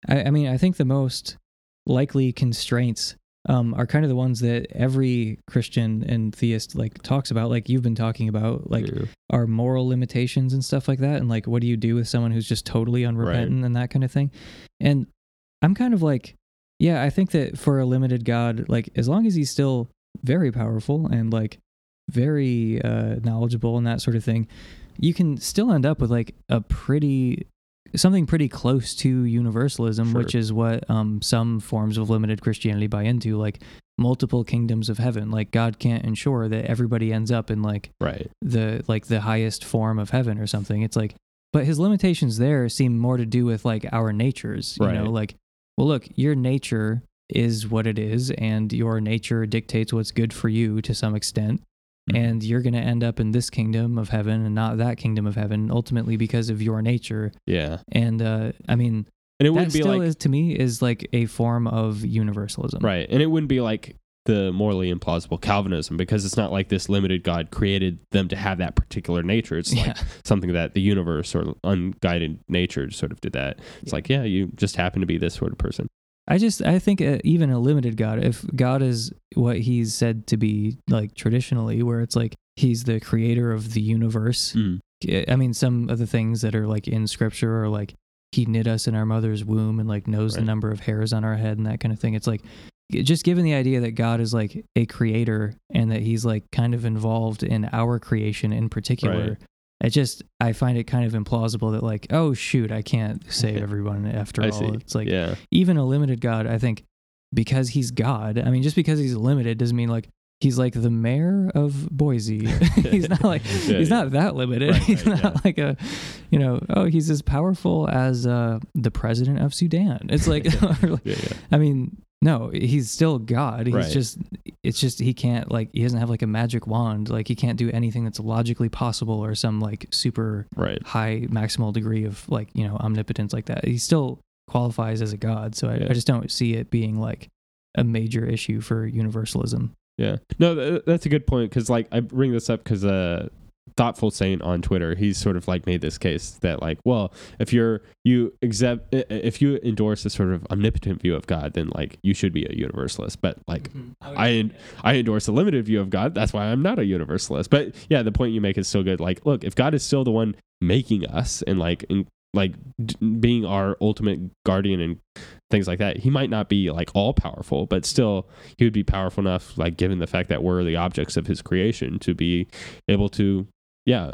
I, I mean I think the most likely constraints um, are kind of the ones that every Christian and theist like talks about, like you've been talking about, like Yeah. our moral limitations and stuff like that, and like what do you do with someone who's just totally unrepentant and that kind of thing. And I'm kind of like, yeah, I think that for a limited God, like as long as he's still very powerful and like very uh, knowledgeable and that sort of thing, you can still end up with like a pretty something pretty close to universalism, Sure. which is what um, some forms of limited Christianity buy into, like multiple kingdoms of heaven. Like God can't ensure that everybody ends up in like Right. the like the highest form of heaven or something. It's like, but his limitations there seem more to do with like our natures. You know, like, well, look, your nature is what it is, and your nature dictates what's good for you to some extent. Mhm. And you're going to end up in this kingdom of heaven and not that kingdom of heaven, ultimately because of your nature. Yeah. And uh, I mean, And it that wouldn't be still like is to me is like a form of universalism. right. And it wouldn't be like the morally implausible Calvinism because it's not like this limited God created them to have that particular nature. It's like Yeah. something that the universe or unguided nature sort of did that. It's Yeah. like, yeah, you just happen to be this sort of person. I just I think uh, even a limited God, if God is what He's said to be like traditionally, where it's like He's the creator of the universe. Mm. I mean, some of the things that are like in Scripture are like He knit us in our mother's womb and like knows the number of hairs on our head and that kind of thing. It's like just given the idea that God is like a creator and that He's like kind of involved in our creation in particular. Right. It just I find it kind of implausible that like oh shoot I can't save everyone after all. see. It's like yeah, even a limited God, I think, because he's God. I mean, just because he's limited doesn't mean like he's like the mayor of Boise. he's not like Yeah, he's yeah. not that limited. Right, he's right, not yeah. like a, you know, oh, he's as powerful as uh, the president of Sudan. It's like, like- yeah, yeah. I mean, no, he's still God. He's Right. just, it's just he can't like he doesn't have like a magic wand. Like he can't do anything that's logically possible or some like super Right. high maximal degree of like you know omnipotence like that he still qualifies as a god so I, Yeah. I just don't see it being like a major issue for universalism Yeah. No, th- that's a good point because like I bring this up because uh, thoughtful saint on Twitter, he's sort of like made this case that like, well, if you're you accept if you endorse a sort of omnipotent view of God, then like you should be a universalist. But like mm-hmm. I I endorse a limited view of God. That's why I'm not a universalist. But yeah, the point you make is so good. Like, look, if God is still the one making us and like in, like d- being our ultimate guardian and things like that, he might not be like all powerful, but still he would be powerful enough, like given the fact that we're the objects of his creation, to be able to, yeah,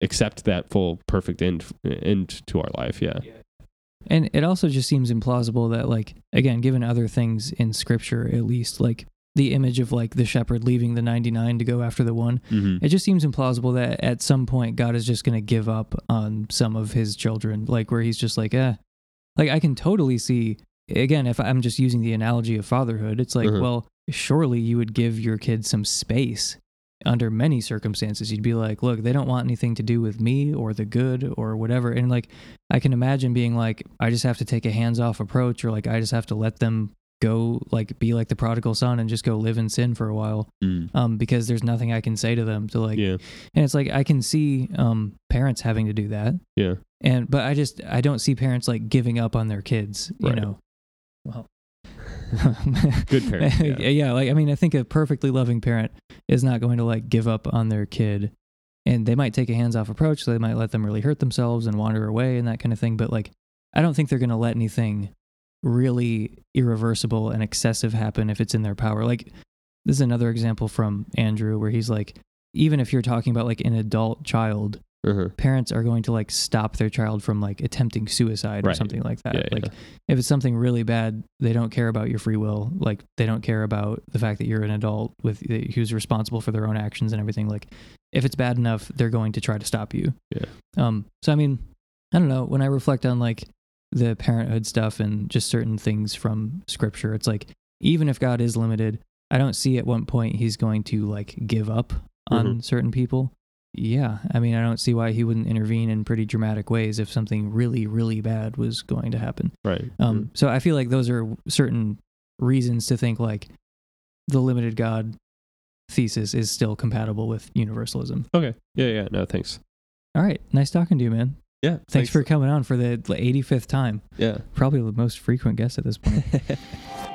accept that full perfect end end to our life. Yeah. and it also just seems implausible that like again given other things in scripture at least like the image of like the shepherd leaving the 99 to go after the one Mm-hmm. it just seems implausible that at some point god is just going to give up on some of his children like where he's just like eh like i can totally see again if i'm just using the analogy of fatherhood it's like Mhm. well surely you would give your kids some space under many circumstances you'd be like look they don't want anything to do with me or the good or whatever and like i can imagine being like i just have to take a hands-off approach or like i just have to let them go like be like the prodigal son and just go live in sin for a while Mm. um because there's nothing i can say to them to like yeah. and it's like i can see um parents having to do that Yeah. and but i just i don't see parents like giving up on their kids you know well Good parents, yeah. yeah like i mean i think a perfectly loving parent is not going to like give up on their kid and they might take a hands-off approach so they might let them really hurt themselves and wander away and that kind of thing but like i don't think they're going to let anything really irreversible and excessive happen if it's in their power. Like this is another example from andrew where he's like even if you're talking about like an adult child Uh-huh. parents are going to like stop their child from like attempting suicide or something like that. Yeah, like yeah. if it's something really bad they don't care about your free will. Like they don't care about the fact that you're an adult with who's responsible for their own actions and everything. Like if it's bad enough they're going to try to stop you. Yeah. um so i mean i don't know. When i reflect on like the parenthood stuff and just certain things from scripture it's like even if god is limited i don't see at one point he's going to like give up on Mm-hmm. certain people yeah i mean i don't see why he wouldn't intervene in pretty dramatic ways if something really really bad was going to happen Right. um, so I feel like those are certain reasons to think like the limited God thesis is still compatible with universalism. Okay. Yeah. Yeah. No. Thanks. All right, nice talking to you, man. Yeah. Thanks, for coming on for the 85th time. Yeah. Probably the most frequent guest at this point.